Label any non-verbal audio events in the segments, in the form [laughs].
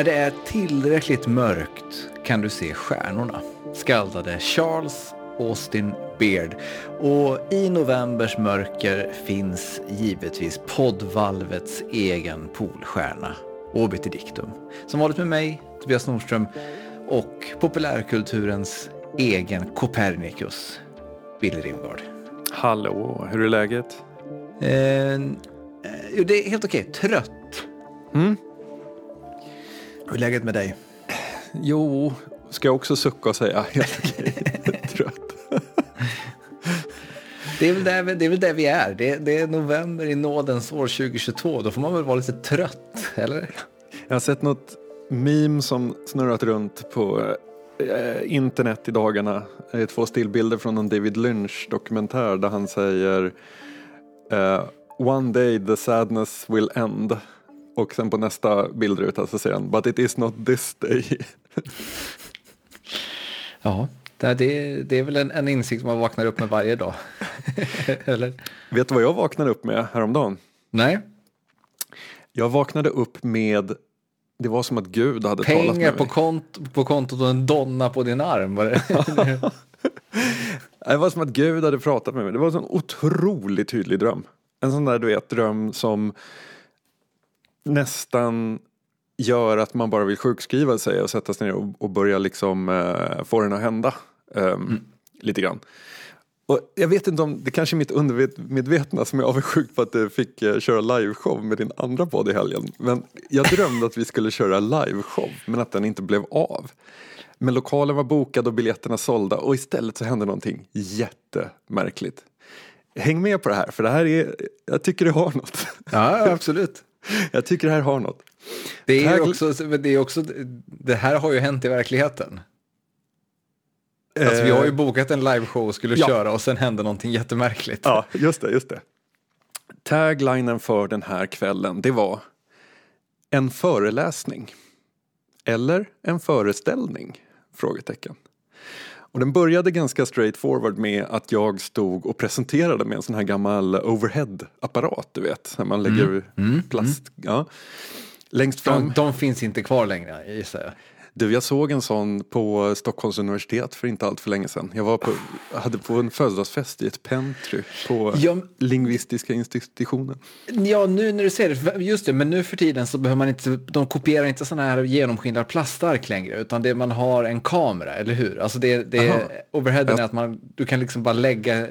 När det är tillräckligt mörkt kan du se stjärnorna, skaldade Charles Austin Beard. Och i novembers mörker finns givetvis poddvalvets egen polstjärna, Obiter Dictum. Som vanligt med mig, Tobias Nordström, och populärkulturens egen Copernicus, Billy Rimgard. Hallå, hur är läget? Eh, jo, det är helt okej. Trött. Mm. Hur är läget med dig? Jo, ska jag också sucka och säga helt okej. Trött. Det är väl där, vi- det är väl där vi är. Det, det är november i nådens år 2022. Då får man väl vara lite trött, eller? Jag har sett något meme som snurrat runt på eh, internet i dagarna. Det är två stillbilder från en David Lynch dokumentär där han säger eh, One day the sadness will end. Och sen på nästa bildruta så säger han But it is not this day. [laughs] Ja, det, det, är väl en, en insikt man vaknar upp med varje dag. [laughs] eller? Vet du vad jag vaknade upp med häromdagen? Nej, Jag vaknade upp med Det var som att Gud hade talat pengar med på, mig. kont, på kontot och en donna på din arm. Var det? [laughs] Det var som att Gud hade pratat med mig. Det var en sån otroligt tydlig dröm. En sån där du vet dröm som nästan gör att man bara vill sjukskriva sig och sätta sig ner och, och börja liksom eh, få den att hända. ehm, Lite grann. Och jag vet inte om, det kanske är mitt undermedvetna som är avundsjuk på att du fick eh, köra liveshow med din andra podd i helgen. Men jag drömde att vi skulle köra liveshow men att den inte blev av. Men lokalen var bokad och biljetterna sålda och istället så hände någonting jättemärkligt. Häng med på det här för det här är, jag tycker det har något. ja, absolut. [laughs] Jag tycker det här har något. Det är, Tagg- också, det är också, det här har ju hänt i verkligheten. Alltså, vi har ju Eh, bokat en liveshow och skulle ja. köra och sen hände någonting jättemärkligt. Ja, just det, just det. Taglinen för den här kvällen, det var en föreläsning. Eller en föreställning? Frågetecken. Och den började ganska straightforward med att jag stod och presenterade med en sån här gammal overhead-apparat, du vet, när man lägger plast. Ja. Längst fram. De, de finns inte kvar längre, gissar jag. Du, jag såg en sån på Stockholms universitet för inte allt för länge sedan. Jag var på, hade på en födelsedagsfest i ett pentry på Ja, Lingvistiska institutionen. Ja, nu när du säger det, just det, men nu för tiden så behöver man inte, de kopierar inte sådana här genomskinliga plastark längre, utan det man har en kamera, eller hur? Alltså det, det Aha. overheaden är Jag- att man, du kan liksom bara lägga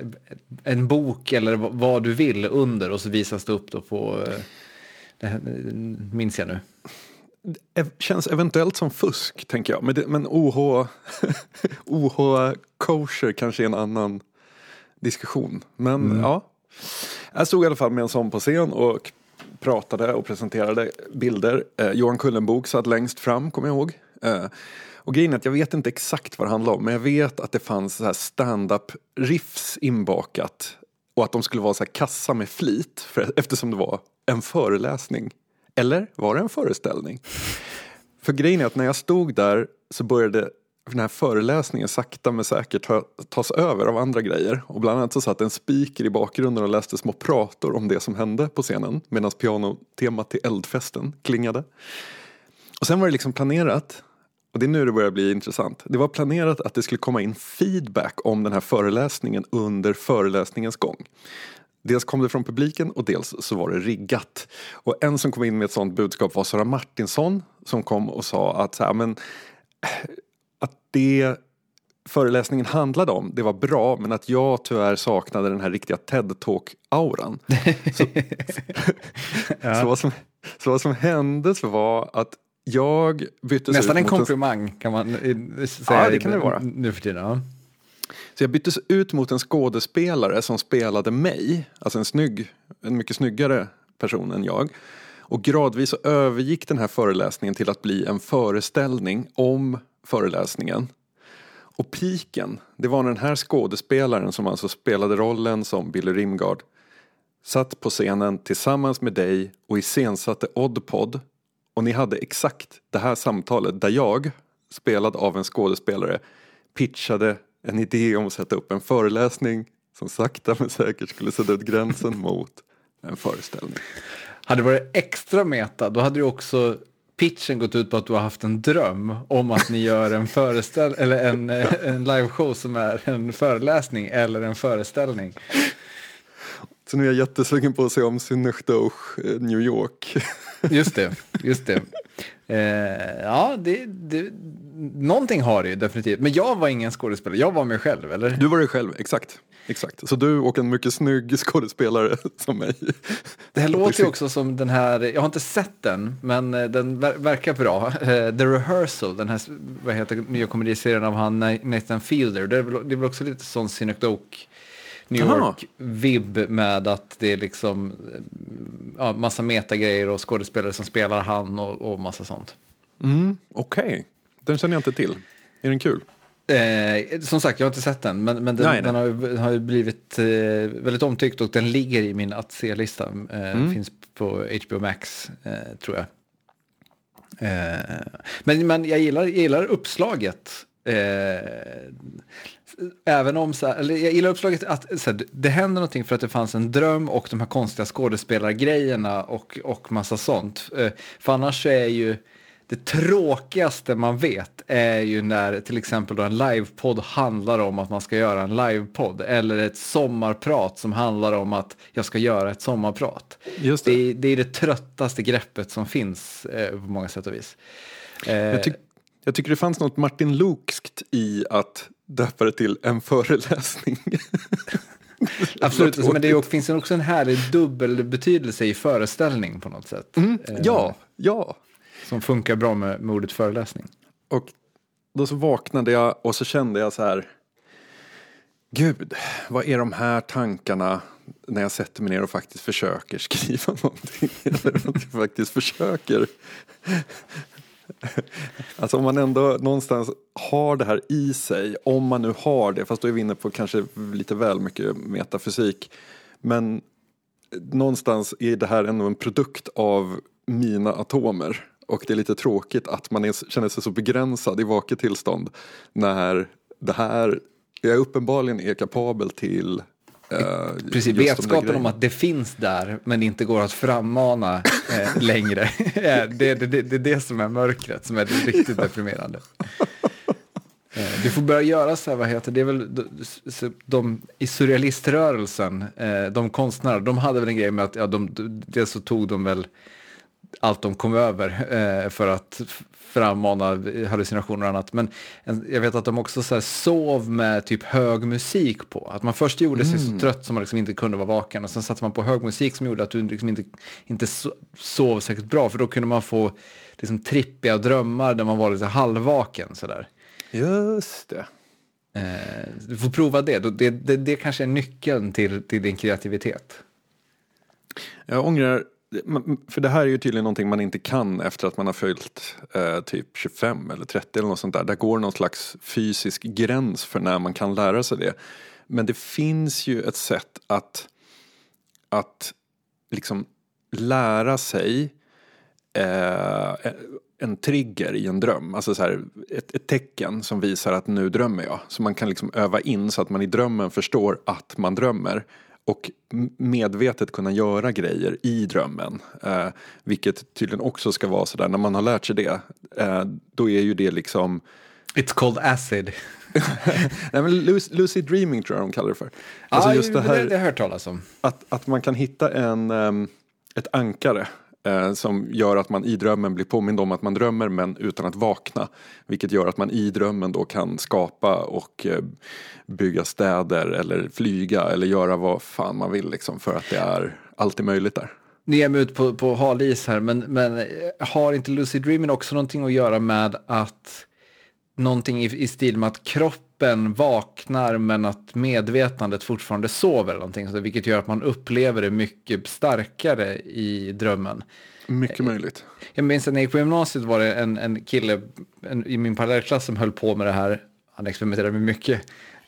en bok eller vad du vill under och så visas det upp då på, eh, det här, minns jag nu. Känns eventuellt som fusk, tänker jag. Men, det, men OH, [laughs] OH kosher kanske är en annan diskussion. Men ja. Jag stod i alla fall med en sån på scen och pratade och presenterade bilder. Eh, Johan Kullenbok satt längst fram, kommer jag ihåg. Eh, och grejen är att jag vet inte exakt vad det handlade om, men jag vet att det fanns så här stand-up riffs inbakat. Och att de skulle vara så här kassa med flit, för, eftersom det var en föreläsning. Eller var det en föreställning? För grejen är att när jag stod där så började den här föreläsningen sakta men säkert ta, tas över av andra grejer. Och bland annat så satt en speaker i bakgrunden och läste små prator om det som hände på scenen medan pianotemat till eldfesten klingade. Och sen var det liksom planerat, och det är nu det börjar bli intressant. Det var planerat att det skulle komma in feedback om den här föreläsningen under föreläsningens gång. Dels kom det från publiken och dels så var det riggat. Och en som kom in med ett sånt budskap var Sara Martinsson som kom och sa att, så här, men, att det föreläsningen handlade om, det var bra men att jag tyvärr saknade den här riktiga TED-talk-auran. [laughs] Så, så, vad som, så vad som hände så var att jag byttes Nästan ut en komplimang kan man eh, säga det kan det vara. nu för tiden. Ja. Så jag byttes ut mot en skådespelare som spelade mig, alltså en snygg, en mycket snyggare person än jag. Och gradvis så övergick den här föreläsningen till att bli en föreställning om föreläsningen. Och piken, det var när den här skådespelaren som alltså spelade rollen som Billy Rimgard satt på scenen tillsammans med dig och iscensatte Oddpod och ni hade exakt det här samtalet där jag, spelad av en skådespelare, pitchade en idé om att sätta upp en föreläsning som sakta men säkert skulle sätta ut gränsen [laughs] mot en föreställning. Hade det varit extra meta, då hade du också pitchen gått ut på att du har haft en dröm om att ni gör en föreställ eller en, [laughs] en liveshow som är en föreläsning eller en föreställning. Så nu är jag jättesugen på att se om Synecdoche New York. Just det, just det. Eh, ja, det, det, någonting har det ju definitivt. Men jag var ingen skådespelare, jag var mig själv, eller? Du var dig själv, exakt. Exakt, så du och en mycket snygg skådespelare [laughs] som mig. Det här [laughs] låter ju också som den här, jag har inte sett den, men eh, den ver verkar bra. Uh, The Rehearsal, den här vad heter, nya komediserien av han Nathan Fielder. Det är väl, det är väl också lite sån Synecdoche New York-vibb med att det är liksom ja, massa metagrejer och skådespelare som spelar han och, och massa sånt. Mm, Okej, okay. den känner jag inte till. Är den kul? Eh, som sagt, jag har inte sett den, men, men den, nej, nej. den har, har blivit eh, väldigt omtyckt och den ligger i min att se-lista. Eh, mm. Finns på HBO Max, eh, tror jag. Eh, men, men jag gillar, jag gillar uppslaget. Eh, även om, så här, eller jag gillar uppslaget att så här, det händer någonting för att det fanns en dröm och de här konstiga skådespelargrejerna och, och massa sånt. För annars är ju det tråkigaste man vet är ju när till exempel då en livepodd handlar om att man ska göra en livepodd eller ett sommarprat som handlar om att jag ska göra ett sommarprat. Just det. Det, är, det, är det tröttaste greppet som finns eh, på många sätt och vis. Eh, jag, ty jag, tycker det fanns något Martin Lukskt i att döpa det till en föreläsning. [laughs] Absolut, men det finns också en härlig dubbelbetydelse i föreställning på något sätt. Mm, ja, eh, ja. Som funkar bra med, med ordet föreläsning. Och då så vaknade jag och så kände jag så här. Gud, vad är de här tankarna när jag sätter mig ner och faktiskt försöker skriva [laughs] någonting? Eller att jag faktiskt försöker. [laughs] Alltså om man ändå någonstans har det här i sig, om man nu har det, fast då är vi inne på kanske lite väl mycket metafysik. Men någonstans är det här ändå en produkt av mina atomer. Och det är lite tråkigt att man är, känner sig så begränsad i vaket tillstånd när det här, jag uppenbarligen är kapabel till Uh, Precis, vetskapen om att det finns där men inte går att frammana eh, [laughs] längre. [laughs] det, det, det, det är det som är mörkret som är riktigt ja. deprimerande. Eh, du får börja göra så här, vad heter det, är väl de, de i surrealiströrelsen, eh, de konstnärer, de hade väl en grej med att, ja, de, dels så tog de väl allt de kom över eh, för att frammana hallucinationer och annat. Men jag vet att de också så sov med typ hög musik på. Att man först gjorde sig mm. så trött som man liksom inte kunde vara vaken och sen satte man på hög musik som gjorde att du liksom inte, inte sov säkert bra för då kunde man få liksom trippiga drömmar där man var lite halvvaken sådär. Just det. Eh, du får prova det. Det, det, det kanske är nyckeln till, till din kreativitet. Jag ångrar för det här är ju tydligen någonting man inte kan efter att man har följt eh, typ 25 eller 30 eller något sånt där. Där går någon slags fysisk gräns för när man kan lära sig det. Men det finns ju ett sätt att, att liksom lära sig eh, en trigger i en dröm. Alltså så här, ett, ett, tecken som visar att nu drömmer jag. Så man kan liksom öva in så att man i drömmen förstår att man drömmer och medvetet kunna göra grejer i drömmen. Eh, vilket tydligen också ska vara sådär, när man har lärt sig det, eh, då är ju det liksom... It's called acid. [laughs] Nej, men lucid dreaming tror jag de kallar det för. Alltså ah, just det, här, det, det har jag hört talas om. Att, att man kan hitta en, um, ett ankare eh, som gör att man i drömmen blir påmind om att man drömmer men utan att vakna. Vilket gör att man i drömmen då kan skapa och eh, bygga städer eller flyga eller göra vad fan man vill liksom för att det är alltid möjligt där. Nu är jag ut på, på hal is här men, men eh, har inte lucid dreaming också någonting att göra med att någonting i, i stil med att kropp kroppen vaknar men att medvetandet fortfarande sover eller någonting, vilket gör att man upplever det mycket starkare i drömmen. Mycket möjligt. Jag minns att när jag gick på gymnasiet var det en, en kille en, i min parallellklass som höll på med det här. Han experimenterade med mycket,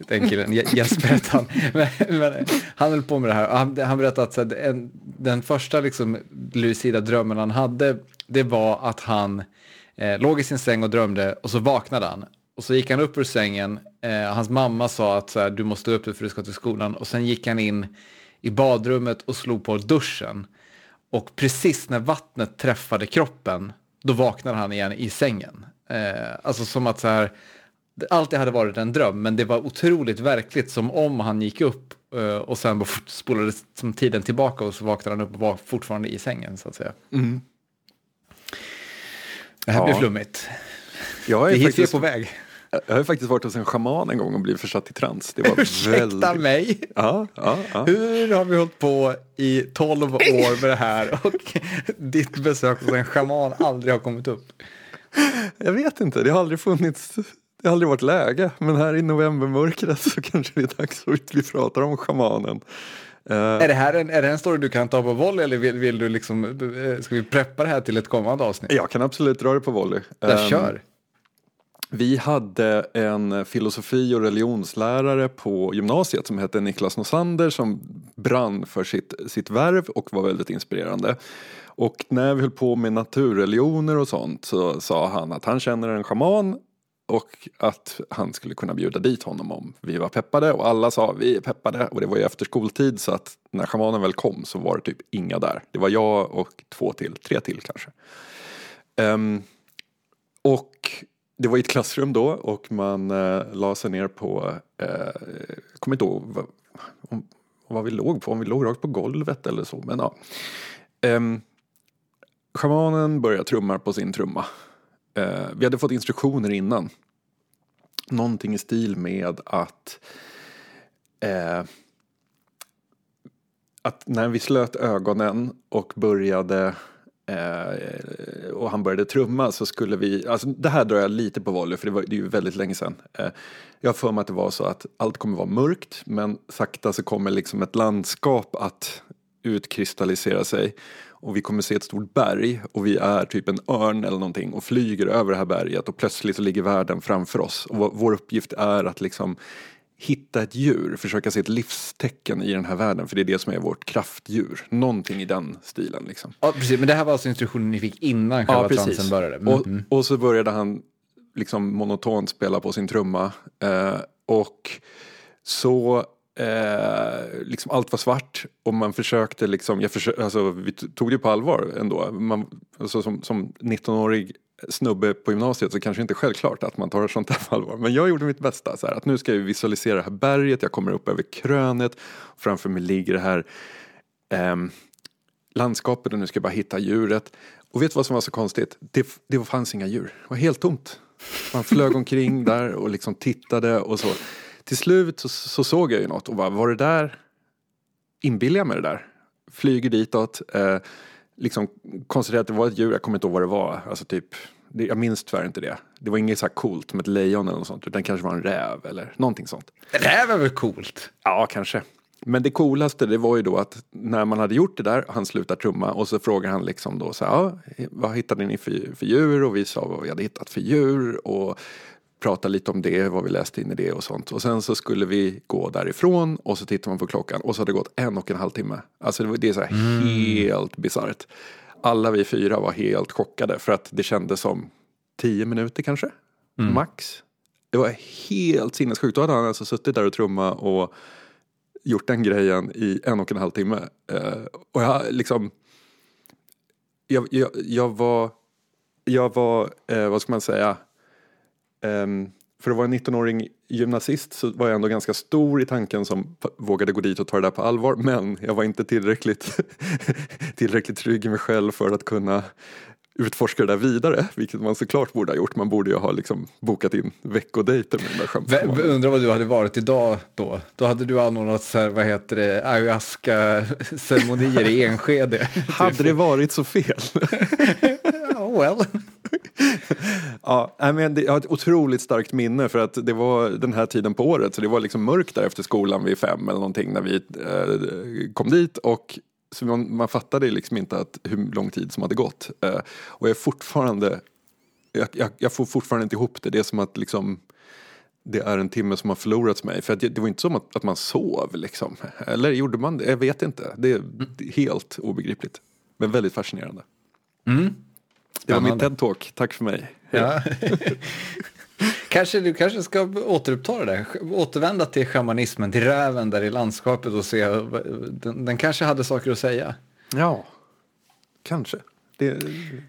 den killen, Jesper hette han. [laughs] Men, men, han höll på med det här. Han, han berättade att här, en, den första liksom, lucida drömmen han hade, det var att han eh, låg i sin säng och drömde och så vaknade han. Och så gick han upp ur sängen, eh, hans mamma sa att så här, du måste upp för du ska till skolan. Och sen gick han in i badrummet och slog på duschen. Och precis när vattnet träffade kroppen då vaknar han igen i sängen. Eh, alltså som att så här, allt det hade varit en dröm, men det var otroligt verkligt, som om han gick upp eh, och sen bara spolade som tiden tillbaka och så vaknade han upp och var fortfarande i sängen, så att säga. Det här Ja. blir flummigt. Jag Det är, är faktiskt, på väg. jag har faktiskt varit hos en schaman en gång och blivit försatt i trans. Det var Ursäkta väldigt... mig. Ja, ja, ja. Hur har vi hållit på i 12 år med det här och [laughs] ditt besök hos en schaman aldrig har kommit upp? Jag vet inte, det har aldrig funnits, det har aldrig varit läge. Men här i novembermörkret så kanske det är dags att vi pratar om schamanen. Eh, Är det här en, är det en story du kan ta på volley eller vill, vill du liksom, eh, ska vi preppa det här till ett kommande avsnitt? jag kan absolut dra det på volley. Där, Ehm, kör. Vi hade en filosofi och religionslärare på gymnasiet som hette Niklas Nosander som brann för sitt, sitt värv och var väldigt inspirerande. Och när vi höll på med naturreligioner och sånt så sa han att han känner en schaman och att han skulle kunna bjuda dit honom om vi var peppade och alla sa vi är peppade och det var ju efter skoltid så att när schamanen väl kom så var det typ inga där. Det var jag och två till, tre till kanske. Um, och det var i ett klassrum då och man eh, la sig ner på, eh, jag kommer inte ihåg vad, om, vad vi låg på, om vi låg rakt på golvet eller så. Men ja. Ehm, schamanen började trumma på sin trumma. Eh, vi hade fått instruktioner innan. Någonting i stil med att eh, att när vi slöt ögonen och började eh, och han började trumma så skulle vi, alltså det här drar jag lite på volley för det, var, det är ju väldigt länge sedan. Eh, jag har för mig att det var så att allt kommer vara mörkt men sakta så kommer liksom ett landskap att utkristallisera sig och vi kommer se ett stort berg och vi är typ en örn eller någonting och flyger över det här berget och plötsligt så ligger världen framför oss och vår- vår uppgift är att liksom hitta ett djur, försöka se ett livstecken i den här världen för det är det som är vårt kraftdjur. Någonting i den stilen liksom. Ja, precis. Men det här var alltså instruktionen ni fick innan själva transen började? Mm. Och, och så började han liksom monotont spela på sin trumma. Eh, och så eh, liksom allt var svart och man försökte liksom, jag försö- alltså, vi tog det på allvar ändå. Man, alltså, som, som 19-årig snubbe på gymnasiet så kanske inte självklart att man tar sånt här på [laughs] allvar. Men jag gjorde mitt bästa. Så här, att nu ska jag visualisera det här berget, jag kommer upp över krönet. Framför mig ligger det här ehm, landskapet och nu ska jag bara hitta djuret. Och vet du vad som var så konstigt? Det, det fanns inga djur. Det var helt tomt. Man flög omkring [laughs] där och liksom tittade och så. Till slut så, så såg jag ju något och bara, var det där, inbillar jag mig det där? Flyger ditåt, eh, liksom konstaterar att det var ett djur, jag kommer inte ihåg vad det var. Alltså typ, det, jag minns tyvärr inte det. Det var inget så här coolt med ett lejon eller något sånt, utan kanske var en räv eller någonting sånt. Här var väl coolt? Ja, kanske. Men det coolaste det var ju då att när man hade gjort det där, han slutar trumma och så frågar han liksom då så här, ja, vad hittade ni för, för djur? Och vi sa vad vi hade hittat för djur och prata lite om det, vad vi läste in i det och sånt. Och sen så skulle vi gå därifrån och så tittar man på klockan och så hade det gått en och en halv timme. Alltså det, var, det är så här helt bisarrt. Alla vi fyra var helt chockade för att det kändes som tio minuter kanske, max. Det var helt sinnessjukt. Då hade han alltså suttit där och trumma och gjort den grejen i en och en halv timme. Eh, och jag liksom... Jag, jag, jag var... Jag var, eh, vad ska man säga? Ehm, för att vara en 19-åring gymnasist så var jag ändå ganska stor i tanken som vågade gå dit och ta det där på allvar. Men jag var inte tillräckligt, [laughs] tillräckligt trygg i mig själv för att kunna utforska det där vidare. Vilket man såklart borde ha gjort. Man borde ju ha liksom bokat in veckodejter med den där skämtschamanen. Undrar vad du hade varit idag då? Då hade du anordnat så här, vad heter det, ayahuasca-ceremonier i [laughs] Enskede. Hade det varit så fel? [laughs] oh, well. [laughs] Ja, men jag har ett otroligt starkt minne för att det var den här tiden på året så det var liksom mörkt där efter skolan vid fem eller någonting när vi eh, kom dit och så man, man fattade liksom inte att hur lång tid som hade gått. Eh, och jag är fortfarande, jag, jag, jag får fortfarande inte ihop det. Det är som att liksom det är en timme som har förlorats mig. För att det, det var inte som att, att man sov liksom. Eller gjorde man det? Jag vet inte. Det är helt obegripligt. Men väldigt fascinerande. Det var Spännande. TED-talk. Tack för mig. Ja. [laughs] kanske du kanske ska återuppta det där, återvända till shamanismen, till räven där i landskapet och se, den, den kanske hade saker att säga. Ja, kanske. Det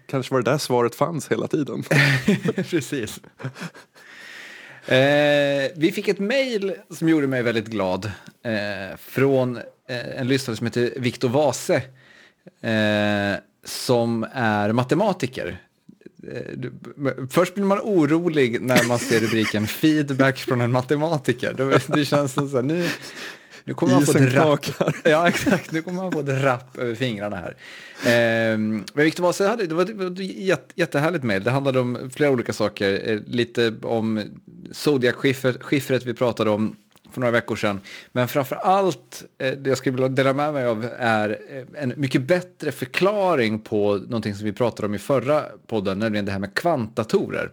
kanske var det där svaret fanns hela tiden. [laughs] Precis. Eh, vi fick ett mejl som gjorde mig väldigt glad eh, från eh, en lyssnare som heter Viktor Vase eh, som är matematiker. Eh, Först blir man orolig när man ser rubriken [laughs] feedback från en matematiker. Det, känns som så här, nu, nu kommer man få ett rapp. [laughs] Ja, exakt. Nu kommer man få ett rapp över fingrarna här. Ehm, men Victor Vasa hade, det var ett jätte, jättehärligt mejl. Det handlade om flera olika saker. Eh, lite om Zodiac-skiffret vi pratade om för några veckor sedan. Men framför allt, eh, det jag skulle vilja dela med mig av är eh, en mycket bättre förklaring på någonting som vi pratade om i förra podden, nämligen det här med kvantdatorer.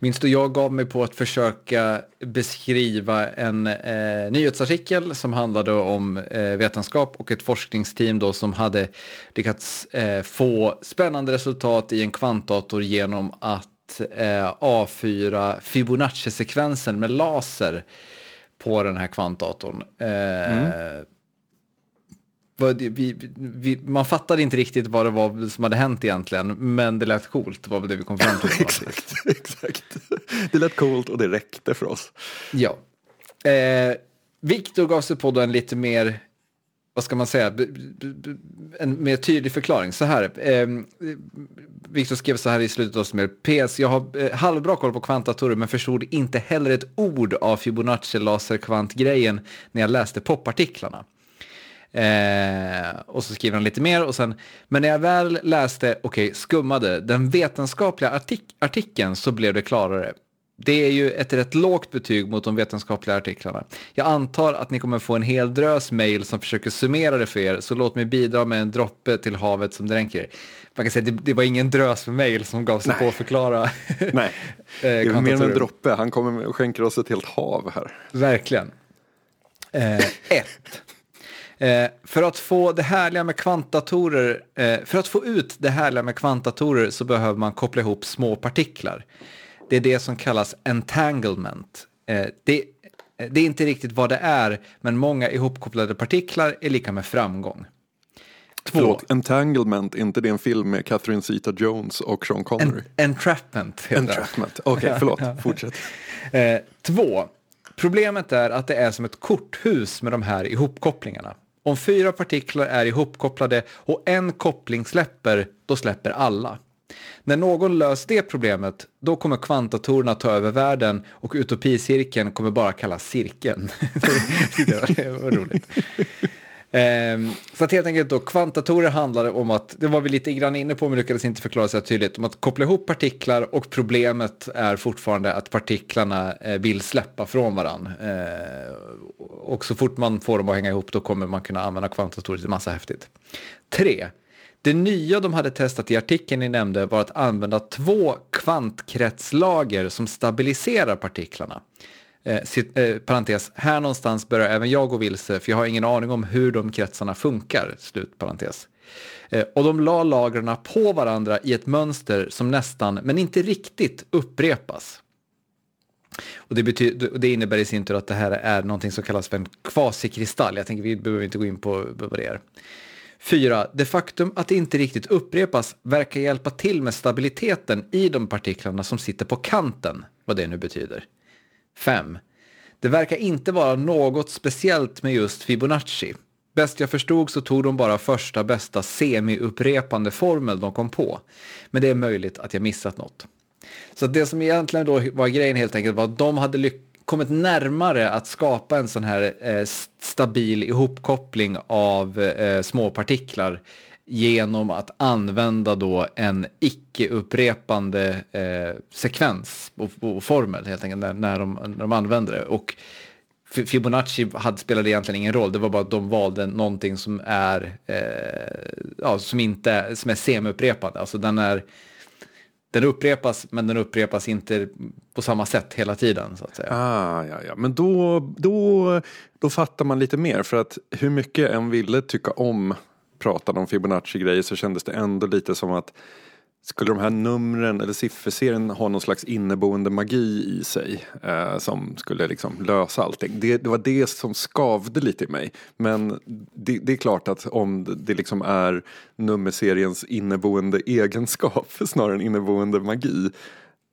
Minns du, jag gav mig på att försöka beskriva en eh, nyhetsartikel som handlade om eh, vetenskap och ett forskningsteam då som hade lyckats eh, få spännande resultat i en kvantdator genom att eh, avfyra Fibonacci-sekvensen med laser på den här kvantdatorn. Eh, det- vi, vi, man fattade inte riktigt vad det var som hade hänt egentligen, men det lät coolt, var väl det vi kom fram till. [laughs] exakt, exakt. Det lät coolt och det räckte för oss. Ja. Eh, Viktor gav sig på en lite mer, vad ska man säga, en mer tydlig förklaring. Så här, eh, Viktor skrev så här i slutet av sin. PS, jag har eh, halvbra koll på kvantdatorer men förstod inte heller ett ord av Fibonacci laserkvantgrejen när jag läste popartiklarna. Eh, och så skriver han lite mer och sen, men när jag väl läste, okej, skummade den vetenskapliga artik- artikeln så blev det klarare. Det är ju ett rätt lågt betyg mot de vetenskapliga artiklarna. Jag antar att ni kommer få en hel drös mejl som försöker summera det för er, så låt mig bidra med en droppe till havet som dränker er. Man kan säga det, det var ingen drös med mejl som gav sig Nej. på att förklara. [laughs] Nej, [laughs] det är mer än en droppe. Han kommer och skänker oss ett helt hav här. Verkligen. Eh, ett. Eh, för att få det härliga med kvantdatorer, eh, för att få ut det härliga med kvantdatorer så behöver man koppla ihop små partiklar. Det är det som kallas entanglement. Eh, det, det är inte riktigt vad det är, men många ihopkopplade partiklar är lika med framgång. Två. Förlåt, Entanglement, inte det en film med Catherine Zeta-Jones och Sean Connery? En, entrapment heter. Entrapment. Okej, förlåt. [laughs] Fortsätt. Eh, två. Problemet är att det är som ett korthus med de här ihopkopplingarna. Om fyra partiklar är ihopkopplade och en koppling släpper, då släpper alla. När någon löst det problemet, då kommer kvantdatorerna ta över världen och utopicirkeln kommer bara kallas cirkeln. [laughs] det var roligt. Ehm, så att helt enkelt då, kvantdatorer handlade om att, det var vi lite grann inne på men lyckades inte förklara så tydligt, om att koppla ihop partiklar och problemet är fortfarande att partiklarna eh, vill släppa från varandra. Eh, och så fort man får dem att hänga ihop då kommer man kunna använda kvantdatorer till massa häftigt. Tre. Det nya de hade testat i artikeln ni nämnde var att använda två kvantkretslager som stabiliserar partiklarna. Eh, sit, eh, parentes, här någonstans börjar även jag gå vilse för jag har ingen aning om hur de kretsarna funkar. Slut parentes. Eh, och de la lagren på varandra i ett mönster som nästan, men inte riktigt, upprepas. Och det, betyder, det innebär i sin tur att det här är någonting som kallas för en kvasikristall. Jag tänker vi behöver inte gå in på vad det är. Fyra, det faktum att det inte riktigt upprepas verkar hjälpa till med stabiliteten i de partiklarna som sitter på kanten, vad det nu betyder. 5. Det verkar inte vara något speciellt med just Fibonacci. Bäst jag förstod så tog de bara första bästa semi-upprepande formel de kom på. Men det är möjligt att jag missat något. Så det som egentligen då var grejen helt enkelt var att de hade lyckats kommit närmare att skapa en sån här eh, stabil ihopkoppling av eh, småpartiklar genom att använda då en icke-upprepande eh, sekvens och, och formel helt enkelt när, när, de, när de använder det. Och Fibonacci hade, spelade egentligen ingen roll, det var bara att de valde någonting som är, eh, ja, som inte som är semi-upprepande. Alltså den är, den upprepas, men den upprepas inte på samma sätt hela tiden så att säga. Ah, ja, ja. Men då, då, då fattar man lite mer. För att hur mycket en ville tycka om pratade om Fibonacci-grejer så kändes det ändå lite som att skulle de här numren eller sifferserien ha någon slags inneboende magi i sig eh, som skulle liksom lösa allting. Det, det, var det som skavde lite i mig. Men det, det är klart att om det, det liksom är nummerseriens inneboende egenskap [laughs] snarare än inneboende magi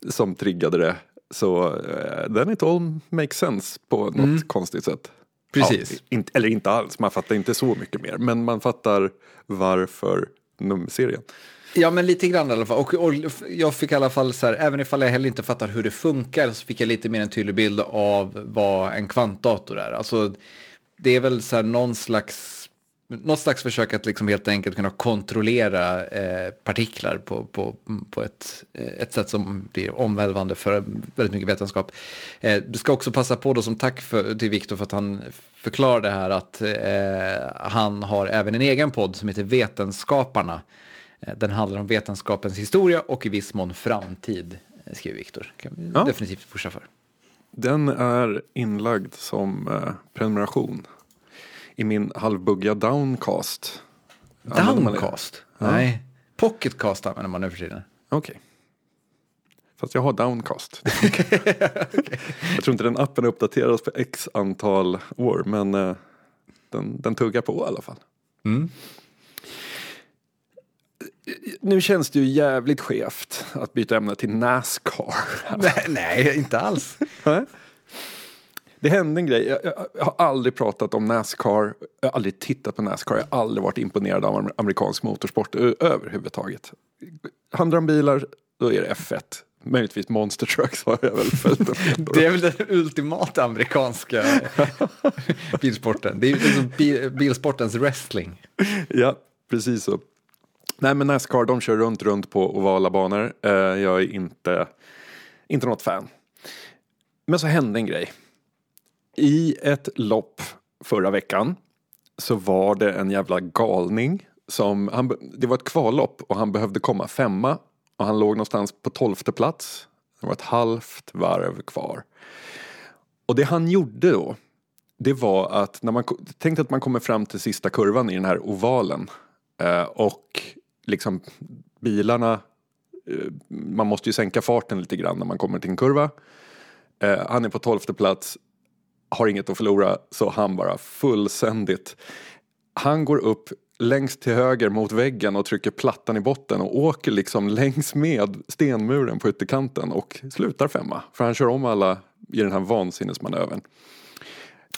som triggade det så uh, then it all makes sense på något mm. konstigt sätt. Precis. Ja, inte, eller inte alls, man fattar inte så mycket mer. Men man fattar varför nummerserien. Ja, men lite grann i alla fall. Och, och, jag fick i alla fall så här, även ifall jag heller inte fattar hur det funkar, så fick jag lite mer en tydlig bild av vad en kvantdator är. Alltså, det är väl så här någon slags något slags försök att liksom helt enkelt kunna kontrollera eh, partiklar på, på, på ett, eh, ett sätt som blir omvälvande för väldigt mycket vetenskap. Eh, du ska också passa på då som tack för, till Viktor för att han förklarade här att eh, han har även en egen podd som heter Vetenskaparna. Eh, den handlar om vetenskapens historia och i viss mån framtid, eh, skriver Viktor. kan vi ja. definitivt pusha för. Den är inlagd som prenumeration i min halvbuggiga Downcast. Downcast? Nej, Pocketcast använder man nu för tiden. Okej. Okay. Fast jag har Downcast. [laughs] okay. Jag tror inte den appen uppdateras på x antal år men den, den tuggar på i alla fall. Mm. Nu känns det ju jävligt skevt att byta ämne till Nascar. [laughs] nej, nej, inte alls. Det hände en grej, jag, jag, jag, har aldrig pratat om Nascar, jag har aldrig tittat på Nascar, jag har aldrig varit imponerad av amerikansk motorsport överhuvudtaget. Handlar om bilar, då är det F1. Möjligtvis Monster Trucks har jag väl följt. [laughs] det är väl den ultimata amerikanska [laughs] bilsporten. Det är liksom bilsportens wrestling. Ja, precis så. Nej men Nascar, de kör runt, runt på ovala banor. Eh, jag är inte, inte något fan. Men så hände en grej. I ett lopp förra veckan så var det en jävla galning som, han, det var ett kvallopp och han behövde komma femma och han låg någonstans på tolfte plats. Det var ett halvt varv kvar. Och det han gjorde då, det var att när man tänkte att man kommer fram till sista kurvan i den här ovalen eh, och liksom bilarna, eh, man måste ju sänka farten lite grann när man kommer till en kurva. Eh, han är på tolfte plats har inget att förlora så han bara fullständigt. Han går upp längst till höger mot väggen och trycker plattan i botten och åker liksom längs med stenmuren på ytterkanten och slutar femma. För han kör om alla i den här vansinnesmanövern.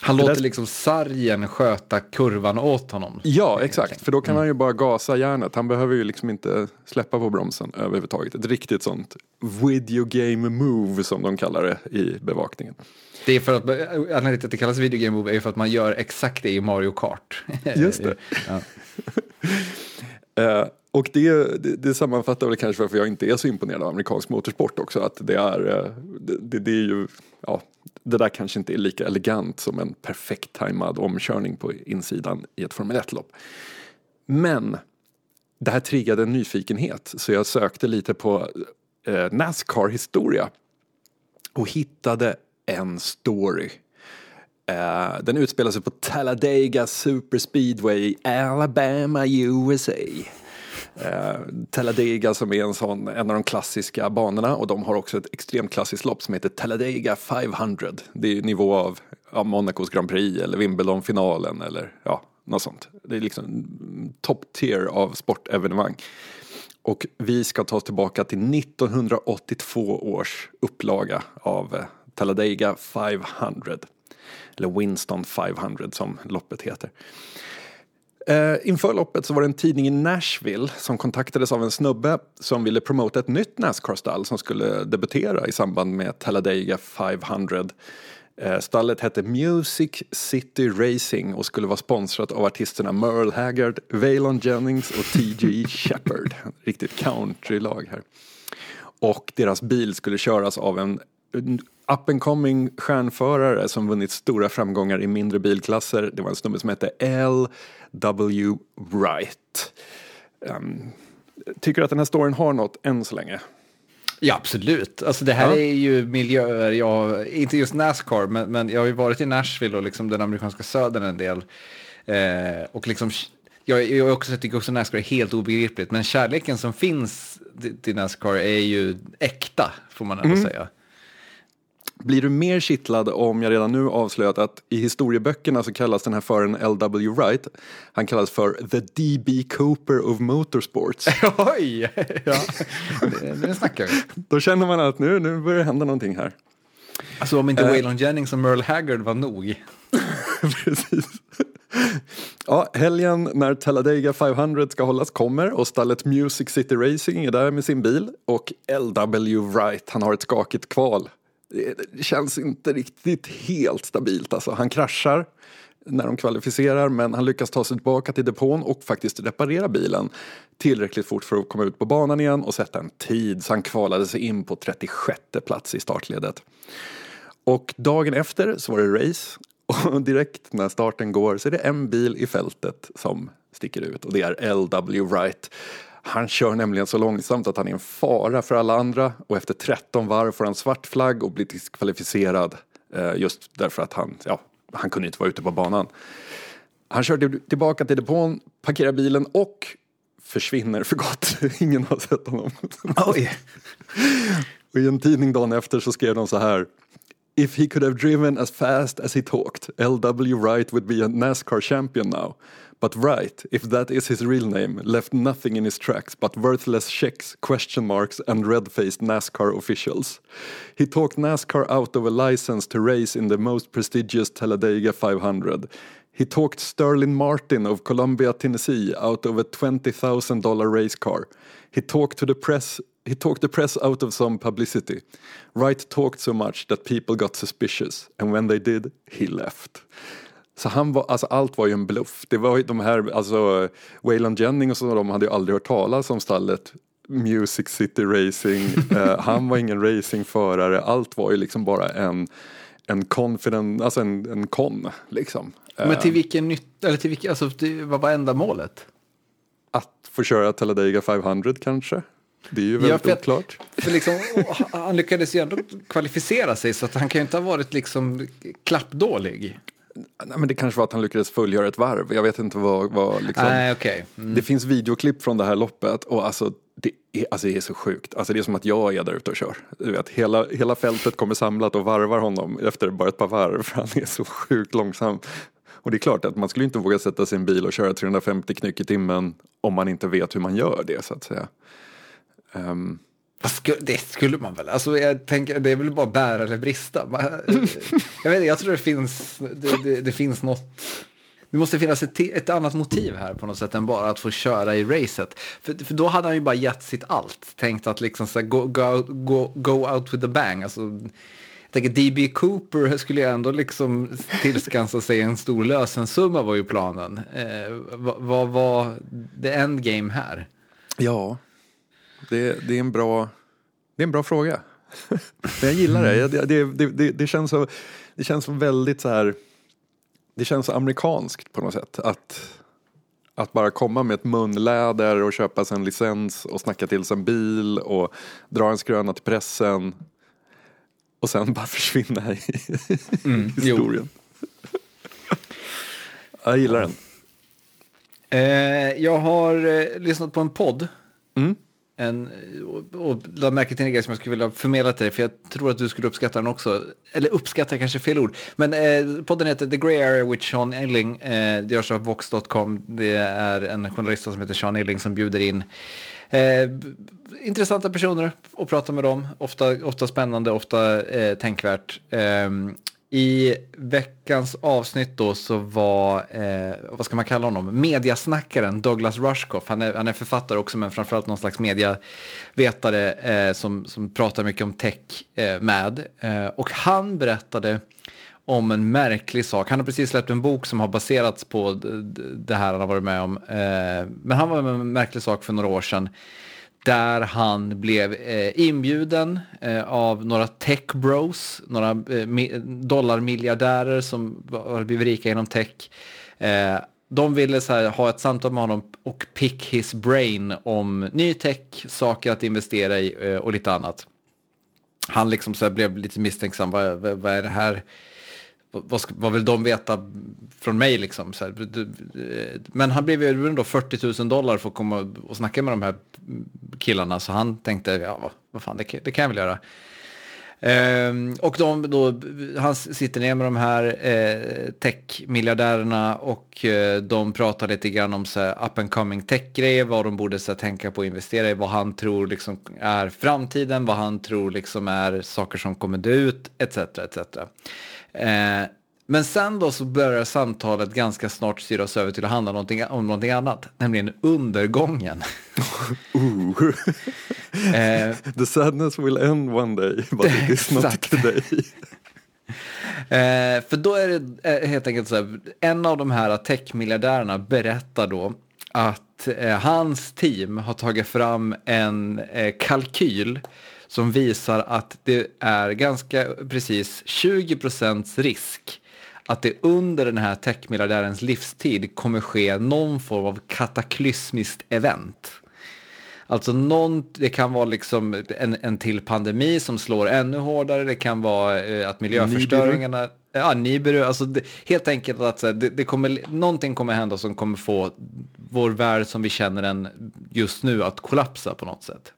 Han låter där... liksom sargen sköta kurvan åt honom. Ja, exakt. För då kan mm. han ju bara gasa järnet. Han behöver ju liksom inte släppa på bromsen överhuvudtaget. Ett riktigt sånt video game move som de kallar det i bevakningen. Det är för att, anledningen till att det kallas video game move är för att man gör exakt det i Mario Kart. [laughs] Just det. ja. uh, [laughs] och det, det, det sammanfattar väl kanske varför jag inte är så imponerad av amerikansk motorsport också. Att det är, eh, det, det är ju, ja, det där kanske inte är lika elegant som en perfekt tajmad omkörning på insidan i ett Formel 1-lopp. Men det här triggade en nyfikenhet så jag sökte lite på eh, Nascar historia och hittade en story. Eh, den utspelar sig på Talladega Super Speedway i Alabama, USA. Eh, Talladega som är en, sån, en av de klassiska banorna och de har också ett extremt klassiskt lopp som heter Talladega 500. Det är nivå av ja, Monacos Grand Prix eller Wimbledon-finalen eller ja, något sånt. Det är liksom top tier av sportevenemang. Och vi ska ta oss tillbaka till 1982 års upplaga av eh, Talladega 500. Eller Winston 500 som loppet heter. Uh, inför loppet så var det en tidning i Nashville som kontaktades av en snubbe som ville promota ett nytt Nascar-stall som skulle debutera i samband med Talladega 500. Uh, stallet hette Music City Racing och skulle vara sponsrat av artisterna Merle Haggard, Waylon Jennings och T.G. [laughs] Shepard. Riktigt countrylag här. Och deras bil skulle köras av en up and coming stjärnförare som vunnit stora framgångar i mindre bilklasser. Det var en snubbe som hette L.W. Wright. Um, tycker du att den här storyn har något än så länge? Ja, absolut. Alltså det här ja. är ju miljöer, jag, inte just Nascar, men, men jag har ju varit i Nashville och liksom den amerikanska södern en del. Eh, och liksom jag, jag också, jag tycker också Nascar är helt obegripligt, men kärleken som finns till Nascar är ju äkta, får man ändå mm. säga. Blir du mer kittlad om jag redan nu avslöjat att i historieböckerna så kallas den här föraren L.W. Wright, han kallas för the D.B. Cooper of Motorsports. [laughs] Oj, ja, det, det snackar vi. Då känner man att nu, nu börjar det hända någonting här. Alltså om inte uh, Waylon Jennings och Merle Haggard var nog. [laughs] Precis. Ja, helgen när Talladega 500 ska hållas kommer och stallet Music City Racing är där med sin bil och L.W. Wright, han har ett skakigt kval. Det känns inte riktigt helt stabilt alltså. Han kraschar när de kvalificerar men han lyckas ta sig tillbaka till depån och faktiskt reparera bilen tillräckligt fort för att komma ut på banan igen och sätta en tid så han kvalade sig in på 36 plats i startledet. Och dagen efter så var det race [laughs] och direkt när starten går så är det en bil i fältet som sticker ut och det är L.W. Wright. Han kör nämligen så långsamt att han är en fara för alla andra och efter 13 varv får han svart flagg och blir diskvalificerad eh, just därför att han, ja, han kunde inte vara ute på banan. Han kör tillbaka till depån, parkerar bilen och försvinner för gott. [laughs] Ingen har sett honom. Oj. [laughs] och i en tidning dagen efter så skrev de så här If he could have driven as fast as he talked, L.W. Wright would be a NASCAR champion now. But Wright, if that is his real name, left nothing in his tracks but worthless checks, question marks, and red faced NASCAR officials. He talked NASCAR out of a license to race in the most prestigious Talladega 500. He talked Sterling Martin of Columbia, Tennessee out of a $20,000 race car. He talked to the press he talked the press out of some publicity. Wright talked so much that people got suspicious and when they did, he left. Så han var, alltså allt var ju en bluff. Det var ju de här, alltså Waylon Jennings och de hade ju aldrig hört talas om stallet Music City Racing. uh, [laughs] han var ingen racingförare, allt var ju liksom bara en en confident, alltså en, en kon liksom. Men till vilken nytta, eller till vilken, alltså vad var ändamålet? Att få köra Talladega 500 kanske? Det är ju väldigt ja, oklart. För liksom, han lyckades ju ändå kvalificera sig så att han kan ju inte ha varit liksom klappdålig. Nej, men det kanske var att han lyckades fullgöra ett varv. Jag vet inte vad... vad liksom. Nej, okay. Mm. Det finns videoklipp från det här loppet och alltså det, är, alltså det är så sjukt. Alltså det är som att jag är där ute och kör. Du vet, hela, hela fältet kommer samlat och varvar honom efter bara ett par varv för [laughs] han är så sjukt långsam. Och det är klart att man skulle inte våga sätta en bil och köra 350 knyck i timmen om man inte vet hur man gör det så att säga. Um, det skulle man väl? Alltså jag tänker, det är väl bara bära eller brista. [laughs] Jag, vet, jag tror det finns, det, det, det finns något... Det måste finnas ett, ett, annat motiv här på något sätt än bara att få köra i racet. För, för då hade han ju bara gett sitt allt. Tänkt att liksom så här, go, go, go, go out with a bang. Alltså, jag tänker DB Cooper skulle ju ändå liksom tillskansa sig en stor lösensumma var ju planen. Eh, vad var the endgame här? Ja, det, det, är en bra, det är en bra fråga. Men jag gillar det. Det, det, det. det, känns så, det känns väldigt så här, det känns så amerikanskt på något sätt. Att, att bara komma med ett munläder och köpa sig en licens och snacka till sig en bil och dra en skröna till pressen och sen bara [laughs] försvinna i mm, historien. jag gillar den. Eh, jag har eh, lyssnat på en podd. Mm en, och, och la märke till en grej som jag skulle vilja förmedla till dig, för jag tror att du skulle uppskatta den också. Eller uppskatta kanske fel ord. Men eh, podden heter The Grey Area with Sean Elling. Eh, det görs av Vox.com. Det är en journalist som heter Sean Elling som bjuder in eh, intressanta personer och pratar med dem. Ofta, ofta spännande, ofta eh, tänkvärt. Eh, i veckans avsnitt då så var, eh, vad ska man kalla honom, mediasnackaren Douglas Rushkoff. Han är, han är författare också men framförallt någon slags mediavetare eh, som, som pratar mycket om tech eh, med. Eh, och han berättade om en märklig sak. Han har precis släppt en bok som har baserats på det här han har varit med om. Eh, men han var med om en märklig sak för några år sedan där han blev eh, inbjuden eh, av några tech bros, några eh, dollarmiljardärer som har blivit rika genom tech. Eh, de ville så här, ha ett samtal med honom och pick his brain om ny tech, saker att investera i eh, och lite annat. Han liksom så blev lite misstänksam, vad, vad, vad är det här? Vad, ska, vad vill de veta från mig liksom? Så här, eh, men han blev ju ändå 40 000 dollar för att komma och snacka med de här killarna, så han tänkte, ja, vad fan, det, det kan jag väl göra. Ehm, och de, då, han sitter ner med de här eh, tech-miljardärerna och eh, de pratar lite grann om så här, up and coming tech-grejer, vad de borde så här, tänka på att investera i, vad han tror liksom, är framtiden, vad han tror liksom, är saker som kommer dö ut, etc. etc. Eh, men sen då så börjar samtalet ganska snart styras över till att handla någonting, om någonting annat, nämligen undergången. [laughs] eh, The sadness will end one day, but it is not today. [laughs] eh, för då är det eh, helt enkelt så här, en av de här tech-miljardärerna berättar då att eh, hans team har tagit fram en eh, kalkyl som visar att det är ganska precis 20 procents risk att det under den här techmiljardärens livstid kommer ske någon form av kataklysmiskt event. Alltså någon, det kan vara liksom en, en till pandemi som slår ännu hårdare, det kan vara eh, att miljöförstöringarna, Nibiru. ja Nibiru, alltså det, helt enkelt att det, det kommer, någonting kommer hända som kommer få vår värld som vi känner den just nu att kollapsa på något sätt.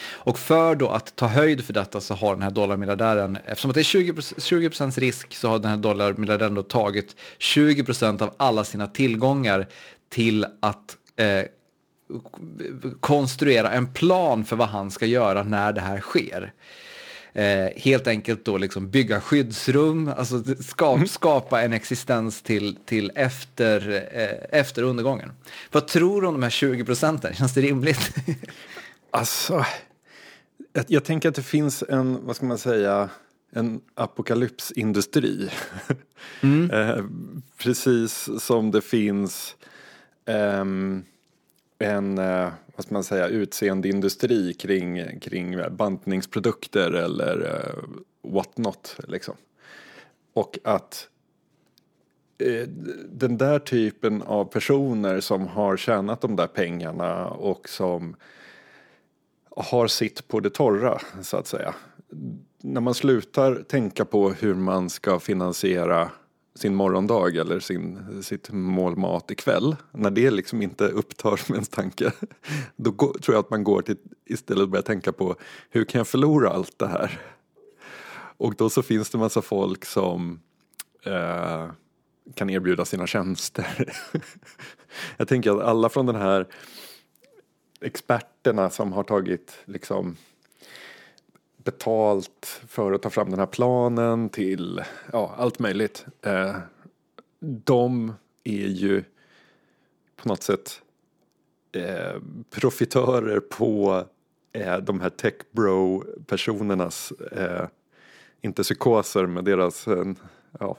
Och för då att ta höjd för detta så har den här dollarmiljardären, eftersom att det är 20, 20 risk så har den här dollarmiljardären då tagit 20% av alla sina tillgångar till att eh, konstruera en plan för vad han ska göra när det här sker. Eh, helt enkelt då liksom bygga skyddsrum, alltså skap, mm. skapa en existens till, till efter, eh, efter undergången. Vad tror du om de här 20 procenten? Känns det rimligt? [laughs] alltså, jag, jag, tänker att det finns en, vad ska man säga, en apokalypsindustri. Mm. [laughs] eh, precis som det finns um, en, uh, vad ska man säga, utseendeindustri kring, kring bantningsprodukter eller uh, what not. Liksom. Och att uh, den där typen av personer som har tjänat de där pengarna och som har sitt på det torra, så att säga. När man slutar tänka på hur man ska finansiera sin morgondag eller sin, sitt målmat ikväll. När det liksom inte upptar [laughs] ens tanke. Då går, tror jag att man går till istället börjar tänka på hur kan jag förlora allt det här? Och då så finns det massa folk som eh, kan erbjuda sina tjänster. [laughs] jag tänker att alla från den här experterna som har tagit liksom betalt för att ta fram den här planen till ja, allt möjligt. Eh, de är ju på något sätt eh, profitörer på eh, de här tech bro personernas, eh, inte psykoser, med deras eh, ja,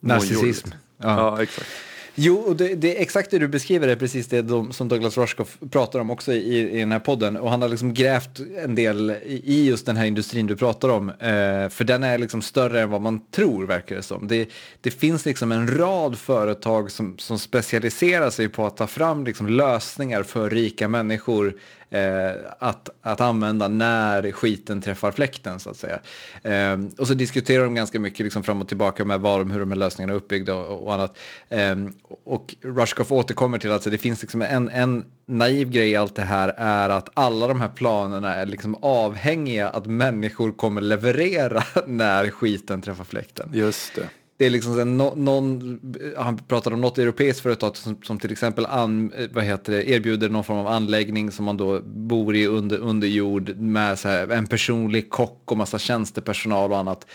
Narcissism. Ja. ja, exakt. Jo, och det, det, är exakt det du beskriver är precis det de, som Douglas Rushkoff pratar om också i, i den här podden. Och han har liksom grävt en del i, i just den här industrin du pratar om. Eh, för den är liksom större än vad man tror, verkar det som. Det, det finns liksom en rad företag som, som specialiserar sig på att ta fram liksom lösningar för rika människor eh, att, att använda när skiten träffar fläkten så att säga. Eh, och så diskuterar de ganska mycket liksom, fram och tillbaka med vad de, hur de här lösningarna är uppbyggda och, och annat. Eh, och Rushkoff återkommer till att alltså, det finns liksom en, en naiv grej i allt det här är att alla de här planerna är liksom avhängiga att människor kommer leverera [laughs] när skiten träffar fläkten. Just det det är liksom en, någon, han pratar om något europeiskt företag som, som till exempel an, vad heter det, erbjuder någon form av anläggning som man då bor i under, under jord med så här, en personlig kock och massa tjänstepersonal och annat.